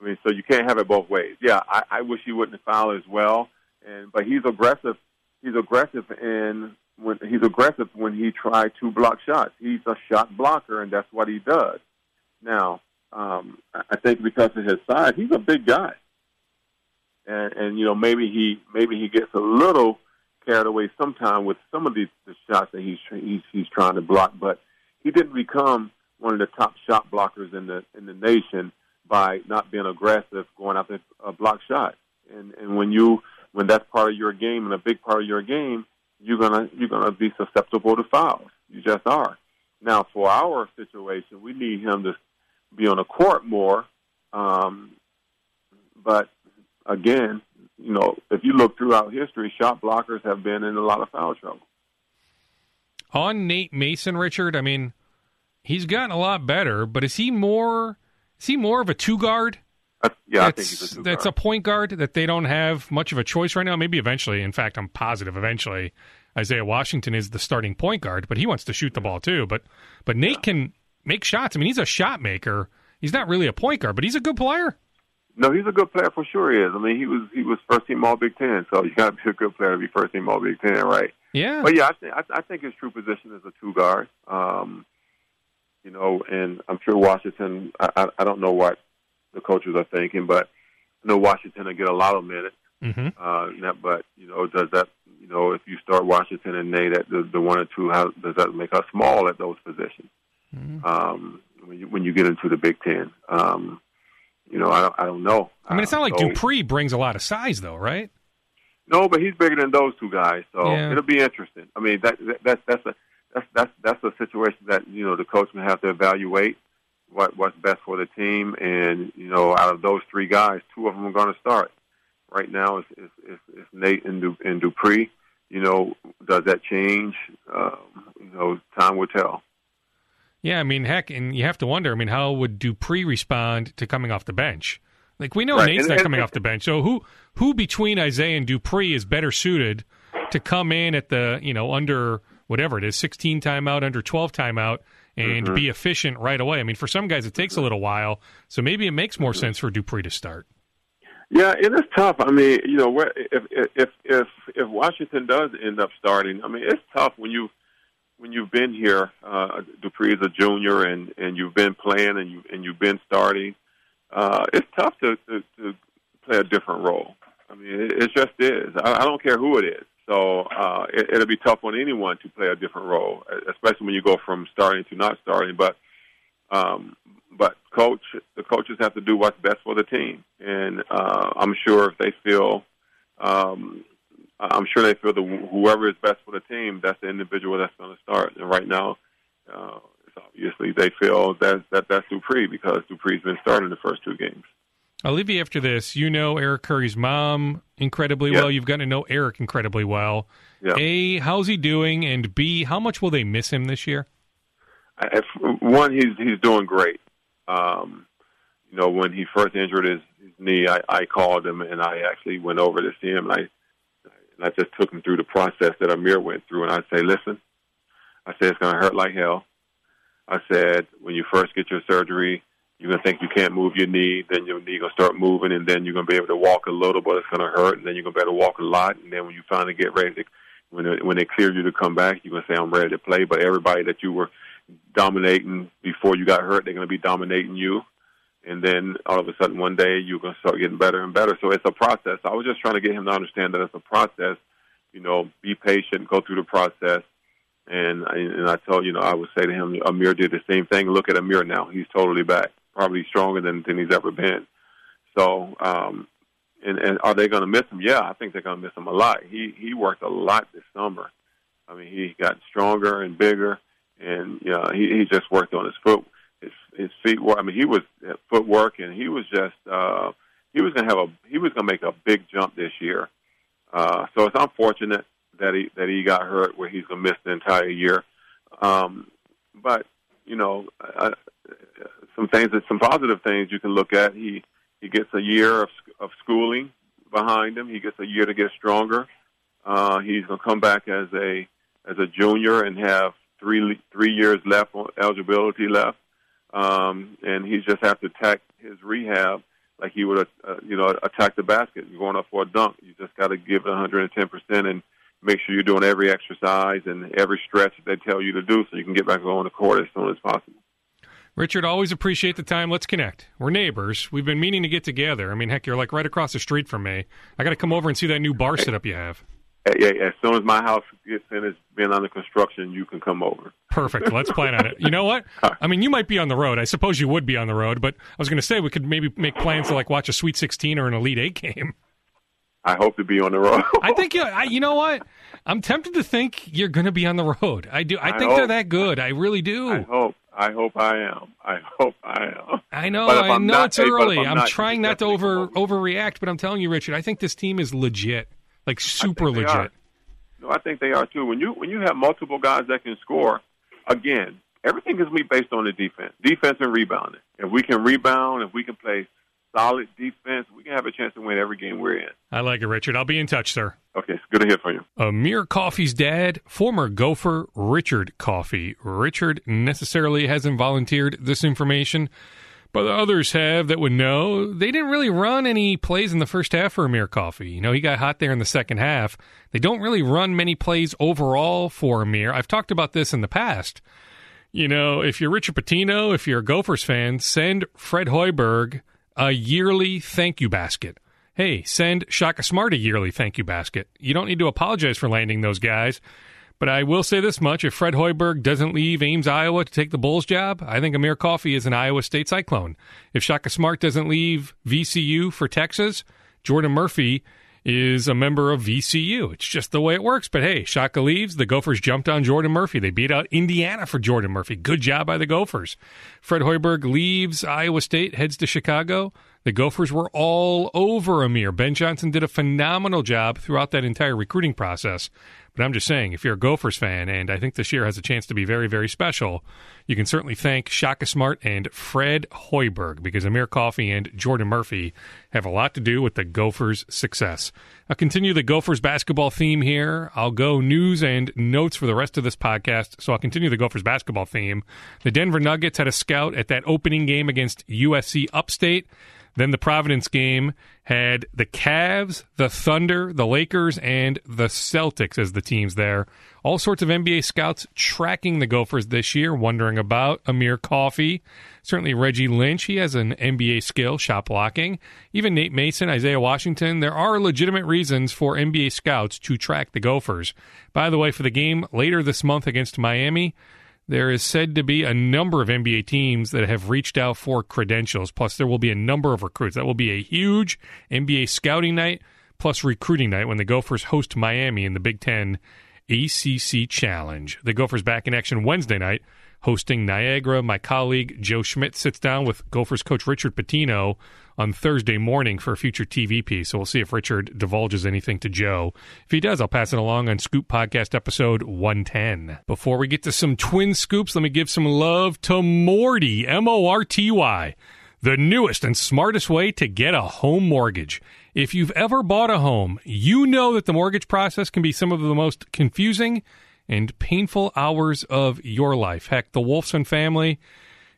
I mean, so you can't have it both ways. Yeah, I, I wish he wouldn't foul as well, and but he's aggressive. He's aggressive in when he's aggressive when he tried to block shots. He's a shot blocker, and that's what he does. Now, um, I think because of his size, he's a big guy, and and you know maybe he maybe he gets a little carried away sometime with some of these the shots that he's he's he's trying to block, but he didn't become one of the top shot blockers in the in the nation by not being aggressive going after a block shot. And and when you when that's part of your game and a big part of your game, you're gonna you're gonna be susceptible to fouls. You just are. Now, for our situation, we need him to be on the court more. Um, but again, you know, if you look throughout history, shot blockers have been in a lot of foul trouble. On Nate Mason, Richard, I mean, he's gotten a lot better, but is he more is he more of a two guard? Uh, yeah, that's, I think he's a two That's a point guard that they don't have much of a choice right now. Maybe eventually. In fact, I'm positive eventually Isaiah Washington is the starting point guard, but he wants to shoot the ball too. But but Nate yeah. can make shots. I mean, he's a shot maker. He's not really a point guard, but he's a good player. No, he's a good player for sure. He is. I mean, he was he was first team All Big Ten, so you got to be a good player to be first team All Big Ten, right? Yeah. But yeah, I think I, think his true position is a two guard. Um, you know, and I'm sure Washington. I, I I don't know what the coaches are thinking, but I know Washington will get a lot of minutes. Mm-hmm. Uh, but you know, does that you know if you start Washington and Nate at the, the one or two, how does that make us small at those positions? Mm-hmm. Um, when you when you get into the Big Ten. Um, you know, I don't, I don't know. I mean, it's not like so, Dupree brings a lot of size, though, right? No, but he's bigger than those two guys, so Yeah. it'll be interesting. I mean, that, that that's that's a that's that's that's a situation that you know the coach will have to evaluate what what's best for the team, and you know, out of those three guys, two of them are going to start. Right now, it's it's, it's, it's Nate and, du, and Dupree. You know, does that change? Um, you know, time will tell. Yeah, I mean, heck, and you have to wonder. I mean, how would Dupree respond to coming off the bench? Like we know Right, Nate's and- not and- coming off the bench, so who who between Isaiah and Dupree is better suited to come in at the you know under whatever it is, sixteen timeout, under twelve timeout, and Mm-hmm. be efficient right away? I mean, for some guys it takes a little while, so maybe it makes more sense for Dupree to start. Yeah, it is tough. I mean, you know, if if if if Washington does end up starting, I mean, it's tough when you when you've been here. Uh, Dupree is a junior, and and you've been playing, and you and you've been starting. Uh, it's tough to, to to play a different role. I mean, it, it just is. I, I don't care who it is. So uh, it, it'll be tough on anyone to play a different role, especially when you go from starting to not starting. But um, but coach, the coaches have to do what's best for the team, and uh, I'm sure if they feel, um, I'm sure they feel that whoever is best for the team, that's the individual that's going to start. And right now, uh, it's obviously they feel that that that's Dupree because Dupree's been starting the first two games. I'll leave you after this. You know Eric Curry's mom incredibly Yeah. well. You've gotten to know Eric incredibly well. Yeah. A, how's he doing? And B, how much will they miss him this year? I- if, one, he's he's doing great. Um, you know, when he first injured his, his knee, I, I called him and I actually went over to see him and I and I just took him through the process that Amir went through. And I say, listen, I said it's going to hurt like hell. I said when you first get your surgery, you're going to think you can't move your knee, then your knee going to start moving, and then you're going to be able to walk a little, but it's going to hurt, and then you're going to be able to walk a lot, and then when you finally get ready to when it, when they clear you to come back, you're going to say I'm ready to play. But everybody that you were dominating before you got hurt, they're going to be dominating you. And then all of a sudden, one day you're going to start getting better and better. So it's a process. I was just trying to get him to understand that it's a process. You know, be patient, go through the process. And and I told you know I would say to him, Amir did the same thing. Look at Amir now; he's totally back, probably stronger than than he's ever been. So um, and, and are they going to miss him? Yeah, I think they're going to miss him a lot. He he worked a lot this summer. I mean, he got stronger and bigger, and you know, he he just worked on his foot, his his feet work. I mean, he was at footwork, and he was just uh, he was to have a he was to make a big jump this year. Uh, so it's unfortunate that he that he got hurt where he's going to miss the entire year. Um, but you know, uh, some things, some positive things you can look at. He he gets a year of of schooling behind him. He gets a year to get stronger. Uh, he's going to come back as a as a junior and have three three years left on eligibility left, um, and he just have to attack his rehab like he would uh, you know attack the basket. You're going up for a dunk. You just got to give it 110 percent and make sure you're doing every exercise and every stretch that they tell you to do, so you can get back on the court as soon as possible. Richard, always appreciate the time. Let's connect. We're neighbors. We've been meaning to get together. I mean, heck, you're like right across the street from me. I got to come over and see that new bar setup you have. Yeah, as soon as my house gets finished, been under construction, you can come over. Perfect. Let's plan on it. You know what? I mean, you might be on the road. I suppose you would be on the road, but I was going to say we could maybe make plans to like watch a Sweet 16 or an Elite Eight game. I hope to be on the road. I think you. I, you know what? I'm tempted to think you're going to be on the road. I do. I, I think hope, they're that good. I really do. I hope. I hope I am. I hope I am. I know. I know not, it's early. I'm, I'm not, trying not to over overreact, but I'm telling you, Richard. I think this team is legit, like super legit. No, I think they are too. When you when you have multiple guys that can score, again, everything is me based on the defense, defense and rebounding. If we can rebound, if we can play solid defense, we can have a chance to win every game we're in. I like it, Richard. I'll be in touch, sir. Okay, it's good to hear from you. Amir Coffey's dad, former Gopher Richard Coffey. Richard necessarily hasn't volunteered this information, but others have that would know. They didn't really run any plays in the first half for Amir Coffey. You know, he got hot there in the second half. They don't really run many plays overall for Amir. I've talked about this in the past. You know, if you're Richard Pitino, if you're a Gophers fan, send Fred Hoiberg – a yearly thank you basket. Hey, send Shaka Smart a yearly thank you basket. You don't need to apologize for landing those guys. But I will say this much if Fred Hoiberg doesn't leave Ames, Iowa to take the Bulls job, I think Amir Coffey is an Iowa State Cyclone. If Shaka Smart doesn't leave VCU for Texas, Jordan Murphy is a member of VCU. It's just the way it works. But hey, Shaka leaves. The Gophers jumped on Jordan Murphy. They beat out Indiana for Jordan Murphy. Good job by the Gophers. Fred Hoiberg leaves Iowa State, heads to Chicago. The Gophers were all over Amir. Ben Johnson did a phenomenal job throughout that entire recruiting process. But I'm just saying, if you're a Gophers fan, and I think this year has a chance to be very, very special, you can certainly thank Shaka Smart and Fred Hoiberg because Amir Coffey and Jordan Murphy have a lot to do with the Gophers' success. I'll continue the Gophers basketball theme here. I'll go news and notes for the rest of this podcast, so I'll continue the Gophers basketball theme. The Denver Nuggets had a scout at that opening game against USC Upstate. Then the Providence game had the Cavs, the Thunder, the Lakers, and the Celtics as the teams there. All sorts of NBA scouts tracking the Gophers this year, wondering about Amir Coffey. Certainly Reggie Lynch, he has an NBA skill, shot blocking. Even Nate Mason, Isaiah Washington. There are legitimate reasons for NBA scouts to track the Gophers. By the way, for the game later this month against Miami, there is said to be a number of NBA teams that have reached out for credentials. Plus, there will be a number of recruits. That will be a huge NBA scouting night plus recruiting night when the Gophers host Miami in the Big Ten ACC Challenge. The Gophers back in action Wednesday night hosting Niagara. My colleague Joe Schmidt sits down with Gophers coach Richard Pitino on Thursday morning for a future TV piece. So we'll see if Richard divulges anything to Joe. If he does, I'll pass it along on Scoop Podcast episode 110. Before we get to some twin scoops, let me give some love to Morty, M O R T Y, the newest and smartest way to get a home mortgage. If you've ever bought a home, you know that the mortgage process can be some of the most confusing and painful hours of your life. Heck, the Wolfson family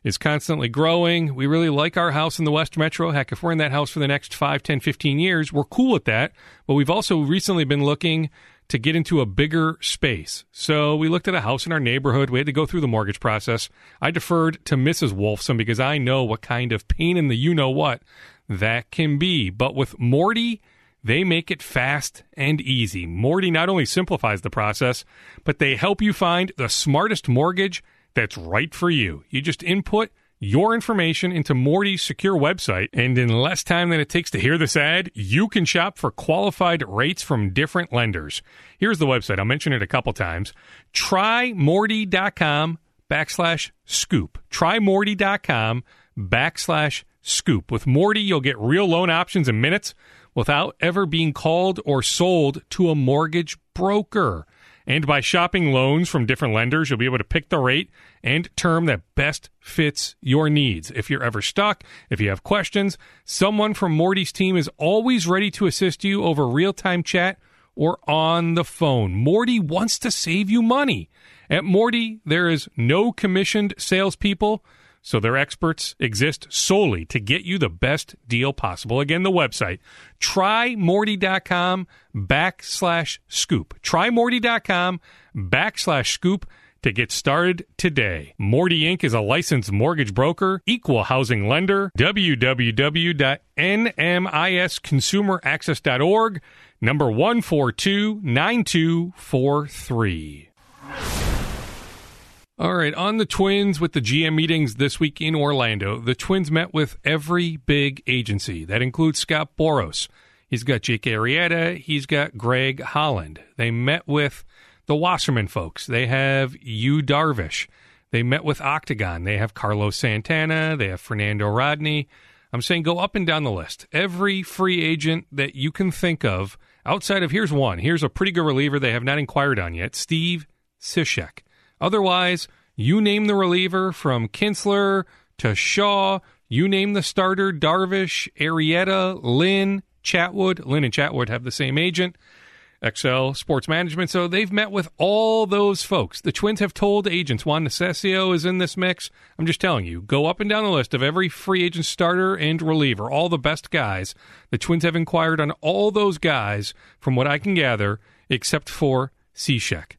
is constantly growing. We really like our house in the West Metro. Heck, if we're in that house for the next 5, 10, 15 years, we're cool with that. But we've also recently been looking to get into a bigger space. So we looked at a house in our neighborhood. We had to go through the mortgage process. I deferred to Mrs. Wolfson because I know what kind of pain in the you know what that can be. But with Morty, they make it fast and easy. Morty not only simplifies the process, but they help you find the smartest mortgage that's right for you. You just input your information into Morty's secure website, and in less time than it takes to hear this ad, you can shop for qualified rates from different lenders. Here's the website. I'll mention it a couple times. TryMorty.com backslash scoop. TryMorty.com backslash scoop. With Morty, you'll get real loan options in minutes without ever being called or sold to a mortgage broker. And by shopping loans from different lenders, you'll be able to pick the rate and term that best fits your needs. If you're ever stuck, if you have questions, someone from Morty's team is always ready to assist you over real time chat or on the phone. Morty wants to save you money. At Morty, there is no commissioned salespeople so their experts exist solely to get you the best deal possible. Again, the website, trymorty.com backslash scoop. Trymorty.com backslash scoop to get started today. Morty Inc. is a licensed mortgage broker, equal housing lender, www.nmlsconsumeraccess.org, number 1429243. All right, on the Twins with the GM meetings this week in Orlando, the Twins met with every big agency. That includes Scott Boras. He's got Jake Arrieta. He's got Greg Holland. They met with the Wasserman folks. They have Yu Darvish. They met with Octagon. They have Carlos Santana. They have Fernando Rodney. I'm saying go up and down the list. Every free agent that you can think of outside of here's one. Here's a pretty good reliever they have not inquired on yet Steve Cishek. Otherwise, you name the reliever from Kintzler to Shaw, you name the starter Darvish, Arrieta, Lynn, Chatwood. Lynn and Chatwood have the same agent, Excel Sports Management. So they've met with all those folks. The Twins have told agents Juan Nicasio is in this mix. I'm just telling you, go up and down the list of every free agent starter and reliever, all the best guys. The Twins have inquired on all those guys, from what I can gather, except for Cishek.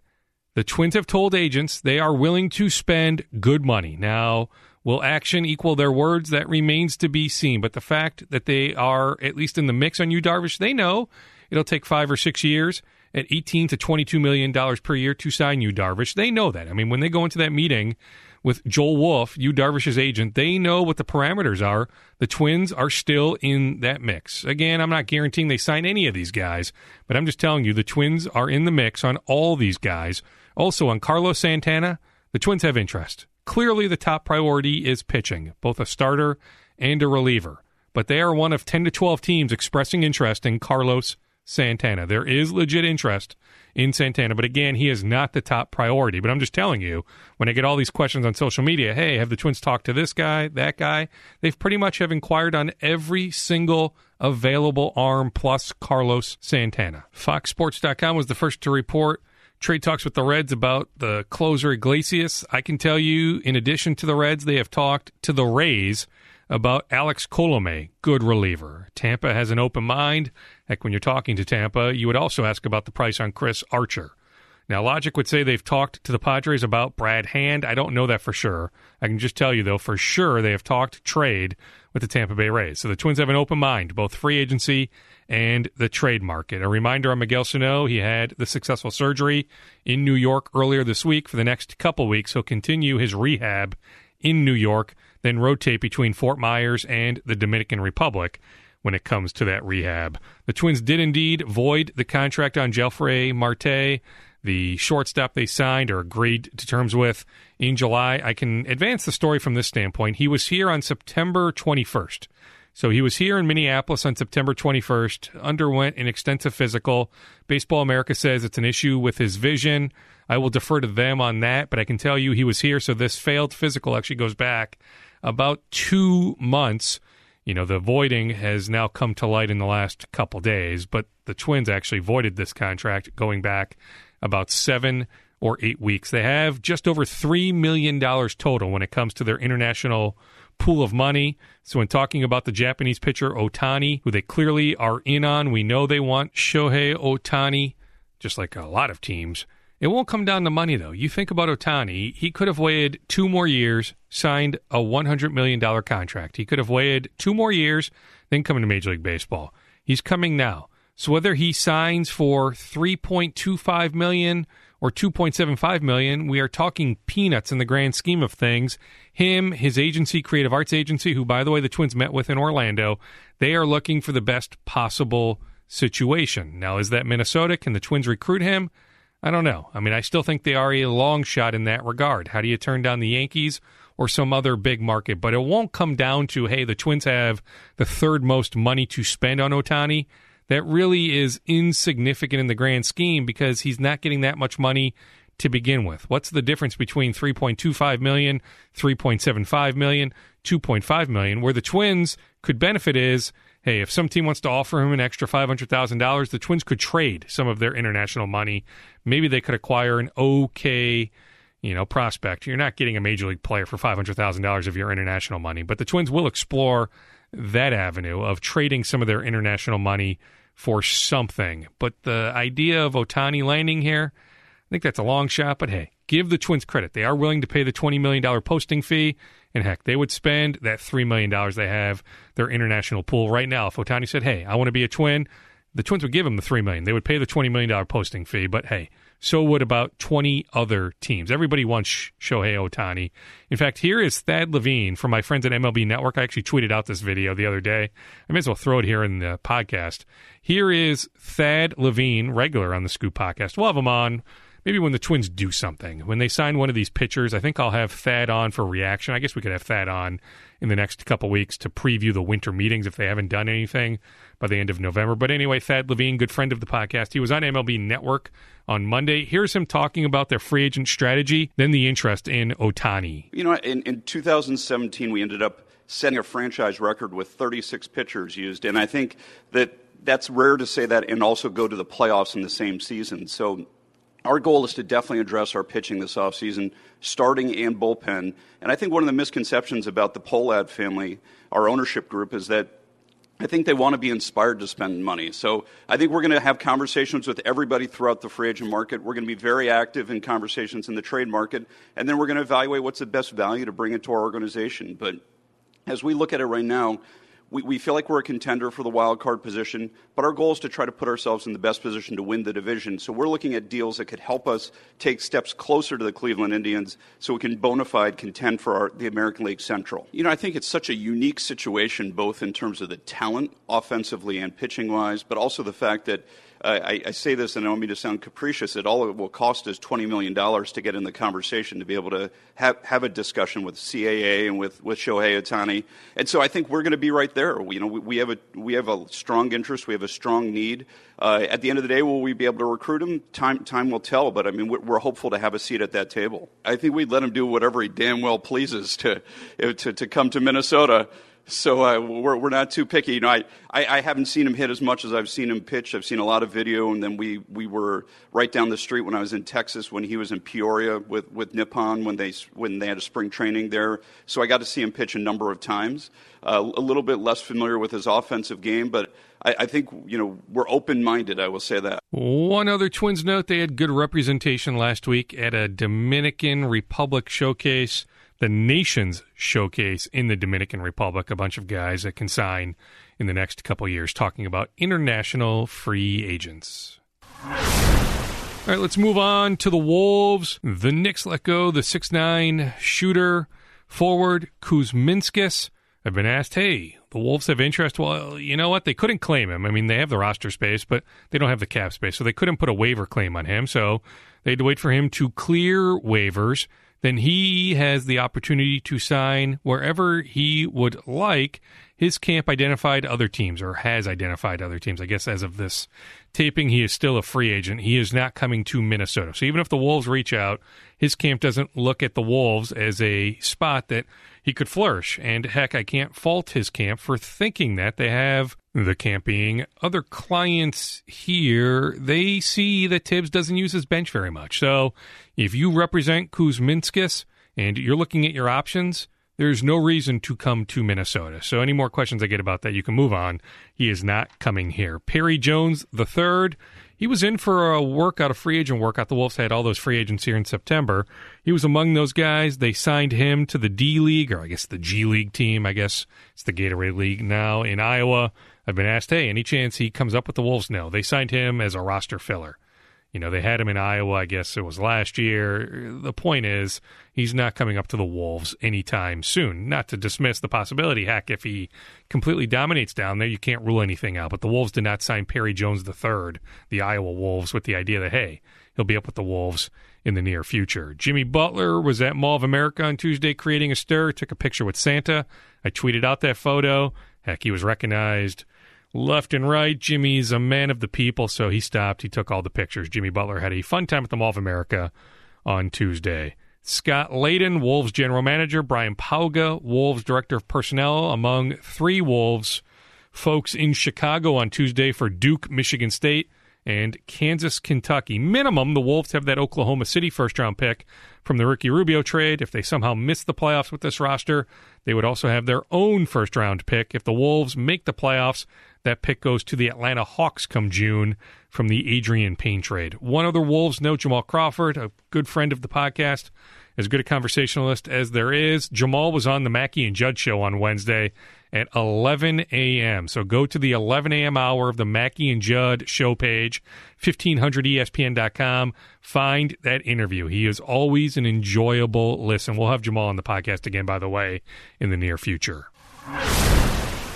The Twins have told agents they are willing to spend good money. Now, will action equal their words? That remains to be seen. But the fact that they are at least in the mix on Yu Darvish, they know it'll take five or six years at 18 to 22 million dollars per year to sign Yu Darvish. They know that. I mean, when they go into that meeting with Joel Wolf, Yu Darvish's agent, they know what the parameters are. The Twins are still in that mix. Again, I'm not guaranteeing they sign any of these guys, but I'm just telling you the Twins are in the mix on all these guys also, on Carlos Santana, the Twins have interest. Clearly, the top priority is pitching, both a starter and a reliever. But they are one of 10 to 12 teams expressing interest in Carlos Santana. There is legit interest in Santana, but again, he is not the top priority. But I'm just telling you, when I get all these questions on social media, hey, have the Twins talked to this guy, that guy? They've pretty much have inquired on every single available arm plus Carlos Santana. FoxSports.com was the first to report trade talks with the Reds about the closer Iglesias. I can tell you, in addition to the Reds, they have talked to the Rays about Alex Colome, good reliever. Tampa has an open mind. Heck, when you're talking to Tampa, you would also ask about the price on Chris Archer. Now, logic would say they've talked to the Padres about Brad Hand. I don't know that for sure. I can just tell you, though, for sure they have talked trade with the Tampa Bay Rays. So the Twins have an open mind, both free agency and the trade market. A reminder on Miguel Sano, he had the successful surgery in New York earlier this week. For the next couple weeks, he'll continue his rehab in New York, then rotate between Fort Myers and the Dominican Republic when it comes to that rehab. The Twins did indeed void the contract on Jelfry Marte, the shortstop they signed or agreed to terms with in July. I can advance the story from this standpoint. He was here on September 21st. So he was here in Minneapolis on September 21st, underwent an extensive physical. Baseball America says it's an issue with his vision. I will defer to them on that, but I can tell you he was here. So this failed physical actually goes back about two months. You know, the voiding has now come to light in the last couple days, but the Twins actually voided this contract going back about seven or eight weeks. They have just over $3 million total when it comes to their international pool of money. So, when talking about the Japanese pitcher Ohtani, who they clearly are in on, we know they want Shohei Ohtani, just like a lot of teams. It won't come down to money, though. You think about Ohtani, he could have waited two more years, signed a $100 million contract. He could have waited two more years, then come into Major League Baseball. He's coming now. So whether he signs for 3.25 million or or 2.75 million, we are talking peanuts in the grand scheme of things. Him, his agency, Creative Arts Agency, who by the way the Twins met with in Orlando, they are looking for the best possible situation. Now, is that Minnesota? Can the Twins recruit him? I don't know. I mean, I still think they are a long shot in that regard. How do you turn down the Yankees or some other big market? But it won't come down to, hey, the Twins have the third most money to spend on Ohtani. That really is insignificant in the grand scheme because he's not getting that much money to begin with. What's the difference between 3.25 million, 3.75 million, 2.5 million? Where the Twins could benefit is hey, if some team wants to offer him an extra $500,000, the Twins could trade some of their international money. Maybe they could acquire an okay, you know, prospect. You're not getting a major league player for $500,000 of your international money, but the Twins will explore that avenue of trading some of their international money for something. But the idea of Ohtani landing here, I think that's a long shot, but hey, give the Twins credit. They are willing to pay the $20 million posting fee. And heck, they would spend that $3 million they have, their international pool right now. If Ohtani said, hey, I want to be a twin, the Twins would give him the 3 million. They would pay the $20 million posting fee. But hey, so would about 20 other teams. Everybody wants Shohei Ohtani. In fact, here is Thad Levine from my friends at MLB Network. I actually tweeted out this video the other day. I may as well throw it here in the podcast. Here is Thad Levine, regular on the Scoop podcast. We'll have him on maybe when the Twins do something, when they sign one of these pitchers, I think I'll have Thad on for reaction. I guess we could have Thad on in the next couple weeks to preview the winter meetings if they haven't done anything by the end of November. But anyway, Thad Levine, good friend of the podcast, he was on MLB Network on Monday. Here's him talking about their free agent strategy, then the interest in Ohtani. You know, in, in 2017, we ended up setting a franchise record with 36 pitchers used, and I think that that's rare to say that and also go to the playoffs in the same season. So our goal is to definitely address our pitching this offseason, starting and bullpen. And I think one of the misconceptions about the Pohlad family, our ownership group, is that I think they want to be inspired to spend money. So I think we're going to have conversations with everybody throughout the free agent market. We're going to be very active in conversations in the trade market. And then we're going to evaluate what's the best value to bring into our organization. But as we look at it right now, we, we feel like we're a contender for the wild card position, but our goal is to try to put ourselves in the best position to win the division. So we're looking at deals that could help us take steps closer to the Cleveland Indians so we can bona fide contend for our, the American League Central. You know, I think it's such a unique situation, both in terms of the talent, offensively and pitching wise, but also the fact that I, I, say this, and I don't mean to sound capricious, that all it will cost is $20 million to get in the conversation to be able to have, have a discussion with CAA and with, with Shohei Ohtani. And so I think we're going to be right there. You know, we, we, have a, we have a strong interest, we have a strong need. Uh, at the end of the day, will we be able to recruit him? Time, time will tell, but I mean, we're, we're hopeful to have a seat at that table. I think we'd let him do whatever he damn well pleases to, to, to come to Minnesota so uh, we're, we're not too picky. You know, I, I, I, haven't seen him hit as much as I've seen him pitch. I've seen a lot of video, and then we, we were right down the street when I was in Texas when he was in Peoria with, with Nippon when they, when they had a spring training there. So I got to see him pitch a number of times. Uh, a little bit less familiar with his offensive game, but I, I think, you know, we're open minded, I will say that. One other Twins note they had good representation last week at a Dominican Republic showcase the Nations Showcase in the Dominican Republic. A bunch of guys that can sign in the next couple years, talking about international free agents. All right, let's move on to the Wolves. The Knicks let go the six nine shooter forward Kuzminskas. I've been asked, hey, the Wolves have interest. Well, you know what? They couldn't claim him. I mean, they have the roster space, but they don't have the cap space, so they couldn't put a waiver claim on him. So they had to wait for him to clear waivers then he has the opportunity to sign wherever he would like. His camp identified other teams or has identified other teams. I guess as of this taping, he is still a free agent. He is not coming to Minnesota. So even if the Wolves reach out, his camp doesn't look at the Wolves as a spot that he could flourish. And heck, I can't fault his camp for thinking that. They have the camp being other clients here. They see that Thibs doesn't use his bench very much. So if you represent Kuzminskas and you're looking at your options, there's no reason to come to Minnesota. So any more questions I get about that, you can move on. He is not coming here. Perry Jones the third. He was in for a workout, a free agent workout. The Wolves had all those free agents here in September. He was among those guys. They signed him to the D League, or I guess the G League team. I guess it's the Gatorade League now in Iowa. I've been asked, hey, any chance he comes up with the Wolves? No. They signed him as a roster filler You know, they had him in Iowa, I guess it was last year. The point is, he's not coming up to the Wolves anytime soon. Not to dismiss the possibility. Heck, if he completely dominates down there, you can't rule anything out. But the Wolves did not sign Perry Jones III, the Iowa Wolves, with the idea that, hey, he'll be up with the Wolves in the near future. Jimmy Butler was at Mall of America on Tuesday creating a stir, took a picture with Santa. I tweeted out that photo. Heck, he was recognized left and right. Jimmy's a man of the people, so he stopped. He took all the pictures. Jimmy Butler had a fun time at the Mall of America on Tuesday. Scott Layden, Wolves general manager, Brian Pauga, Wolves director of personnel, among three Wolves folks in Chicago on Tuesday for Duke, Michigan State, and Kansas, Kentucky. Minimum, the Wolves have that Oklahoma City first round pick from the Ricky Rubio trade. If they somehow miss the playoffs with this roster, they would also have their own first round pick. If the Wolves make the playoffs, that pick goes to the Atlanta Hawks come June from the Adreian Payne trade. One other Wolves note Jamal Crawford, a good friend of the podcast, as good a conversationalist as there is. Jamal was on the Mackey and Judd show on Wednesday at 11 a.m. So go to the 11 a.m. hour of the Mackey and Judd show page, 1500ESPN.com. Find that interview. He is always an enjoyable listen. We'll have Jamal on the podcast again, by the way, in the near future.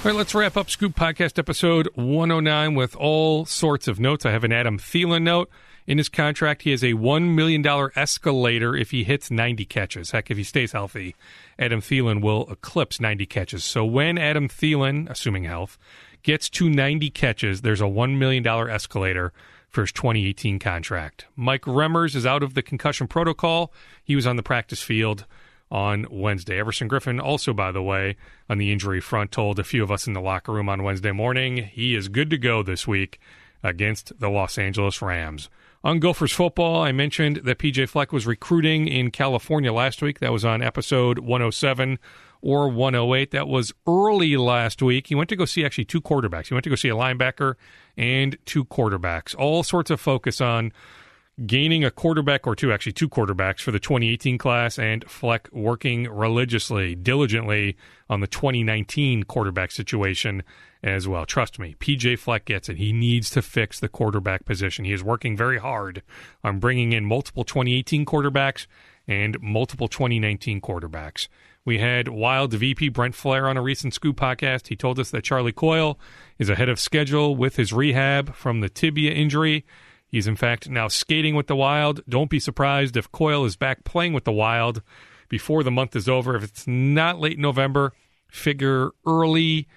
All right, let's wrap up Scoop Podcast episode 109 with all sorts of notes. I have an Adam Thielen note. In his contract, he has a $1 million escalator if he hits 90 catches. Heck, if he stays healthy, Adam Thielen will eclipse 90 catches. So when Adam Thielen, assuming health, gets to 90 catches, there's a $1 million escalator for his 2018 contract. Mike Remmers is out of the concussion protocol. He was on the practice field on Wednesday. Everson Griffen, also, by the way, on the injury front, told a few of us in the locker room on Wednesday morning he is good to go this week against the Los Angeles Rams. On Gophers football, I mentioned that PJ Fleck was recruiting in California last week. That was on episode 107 or 108. That was early last week. He went to go see actually two quarterbacks. He went to go see a linebacker and two quarterbacks. All sorts of focus on gaining a quarterback or two, actually two quarterbacks for the 2018 class, and Fleck working religiously, diligently on the 2019 quarterback situation as well. Trust me, PJ Fleck gets it. He needs to fix the quarterback position. He is working very hard on bringing in multiple 2018 quarterbacks and multiple 2019 quarterbacks. We had Wild VP Brent Flahr on a recent Scoop podcast. He told us that Charlie Coyle is ahead of schedule with his rehab from the tibia injury. He's, in fact, now skating with the Wild. Don't be surprised if Coyle is back playing with the Wild before the month is over. If it's not late November, figure early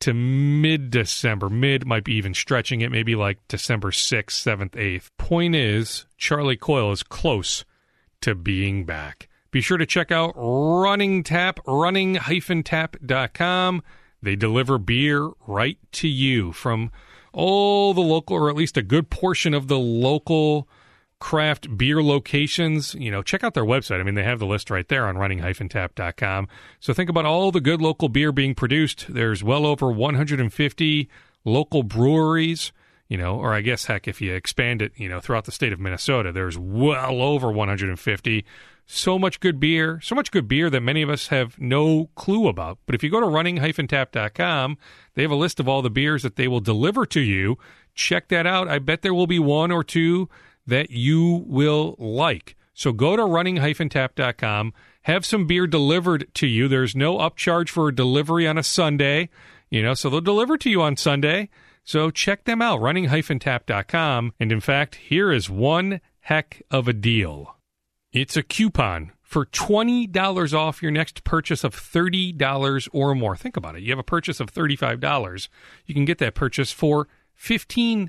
to mid December. Mid might be even stretching it, maybe like December 6th, 7th, 8th. Point is, Charlie Coyle is close to being back. Be sure to check out Running Tap, running-tap.com. They deliver beer right to you from all the local, or at least a good portion of the local craft beer locations, you know, check out their website. I mean, they have the list right there on running-tap.com. So think about all the good local beer being produced. There's well over 150 local breweries, you know, or I guess heck if you expand it, you know, throughout the state of Minnesota, there's well over 150 so much good beer, so much good beer that many of us have no clue about. But if you go to running-tap.com, they have a list of all the beers that they will deliver to you. Check that out. I bet there will be one or two that you will like. So go to running-tap.com, have some beer delivered to you. There's no upcharge for a delivery on a Sunday, you know, so they'll deliver to you on Sunday. So check them out, running-tap.com. And in fact, here is one heck of a deal. It's a coupon for $20 off your next purchase of $30 or more. Think about it. You have a purchase of $35. You can get that purchase for $15.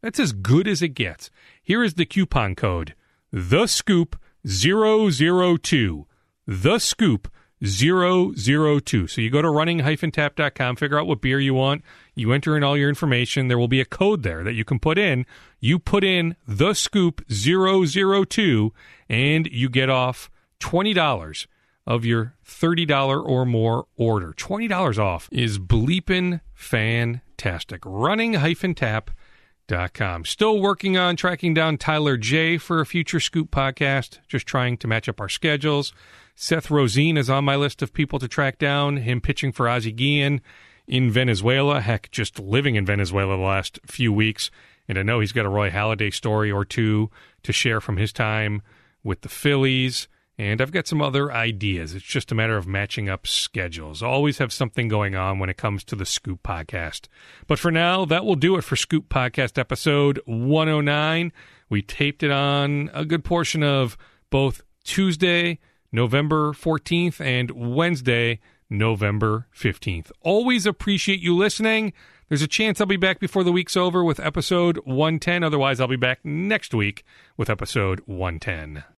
That's as good as it gets. Here is the coupon code The Scoop 002. The Scoop 002. So you go to running-tap.com, figure out what beer you want, you enter in all your information, there will be a code there that you can put in. You put in the scoop 002 and you get off $20 of your $30 or more order. $20 off is bleeping fantastic. running hyphen-tap.com Still working on tracking down Tyler Jay for a future Scoop podcast, just trying to match up our schedules. Seth Rosin is on my list of people to track down, him pitching for Ozzie Guillen in Venezuela. Heck, just living in Venezuela the last few weeks And I know he's got a Roy Halladay story or two to share from his time with the Phillies. And I've got some other ideas. It's just a matter of matching up schedules. Always have something going on when it comes to the Scoop podcast. But for now, that will do it for Scoop Podcast episode 109. We taped it on a good portion of both Tuesday, November 14th, and Wednesday, November 15th. Always appreciate you listening. There's a chance I'll be back before the week's over with episode 110. Otherwise, I'll be back next week with episode 110.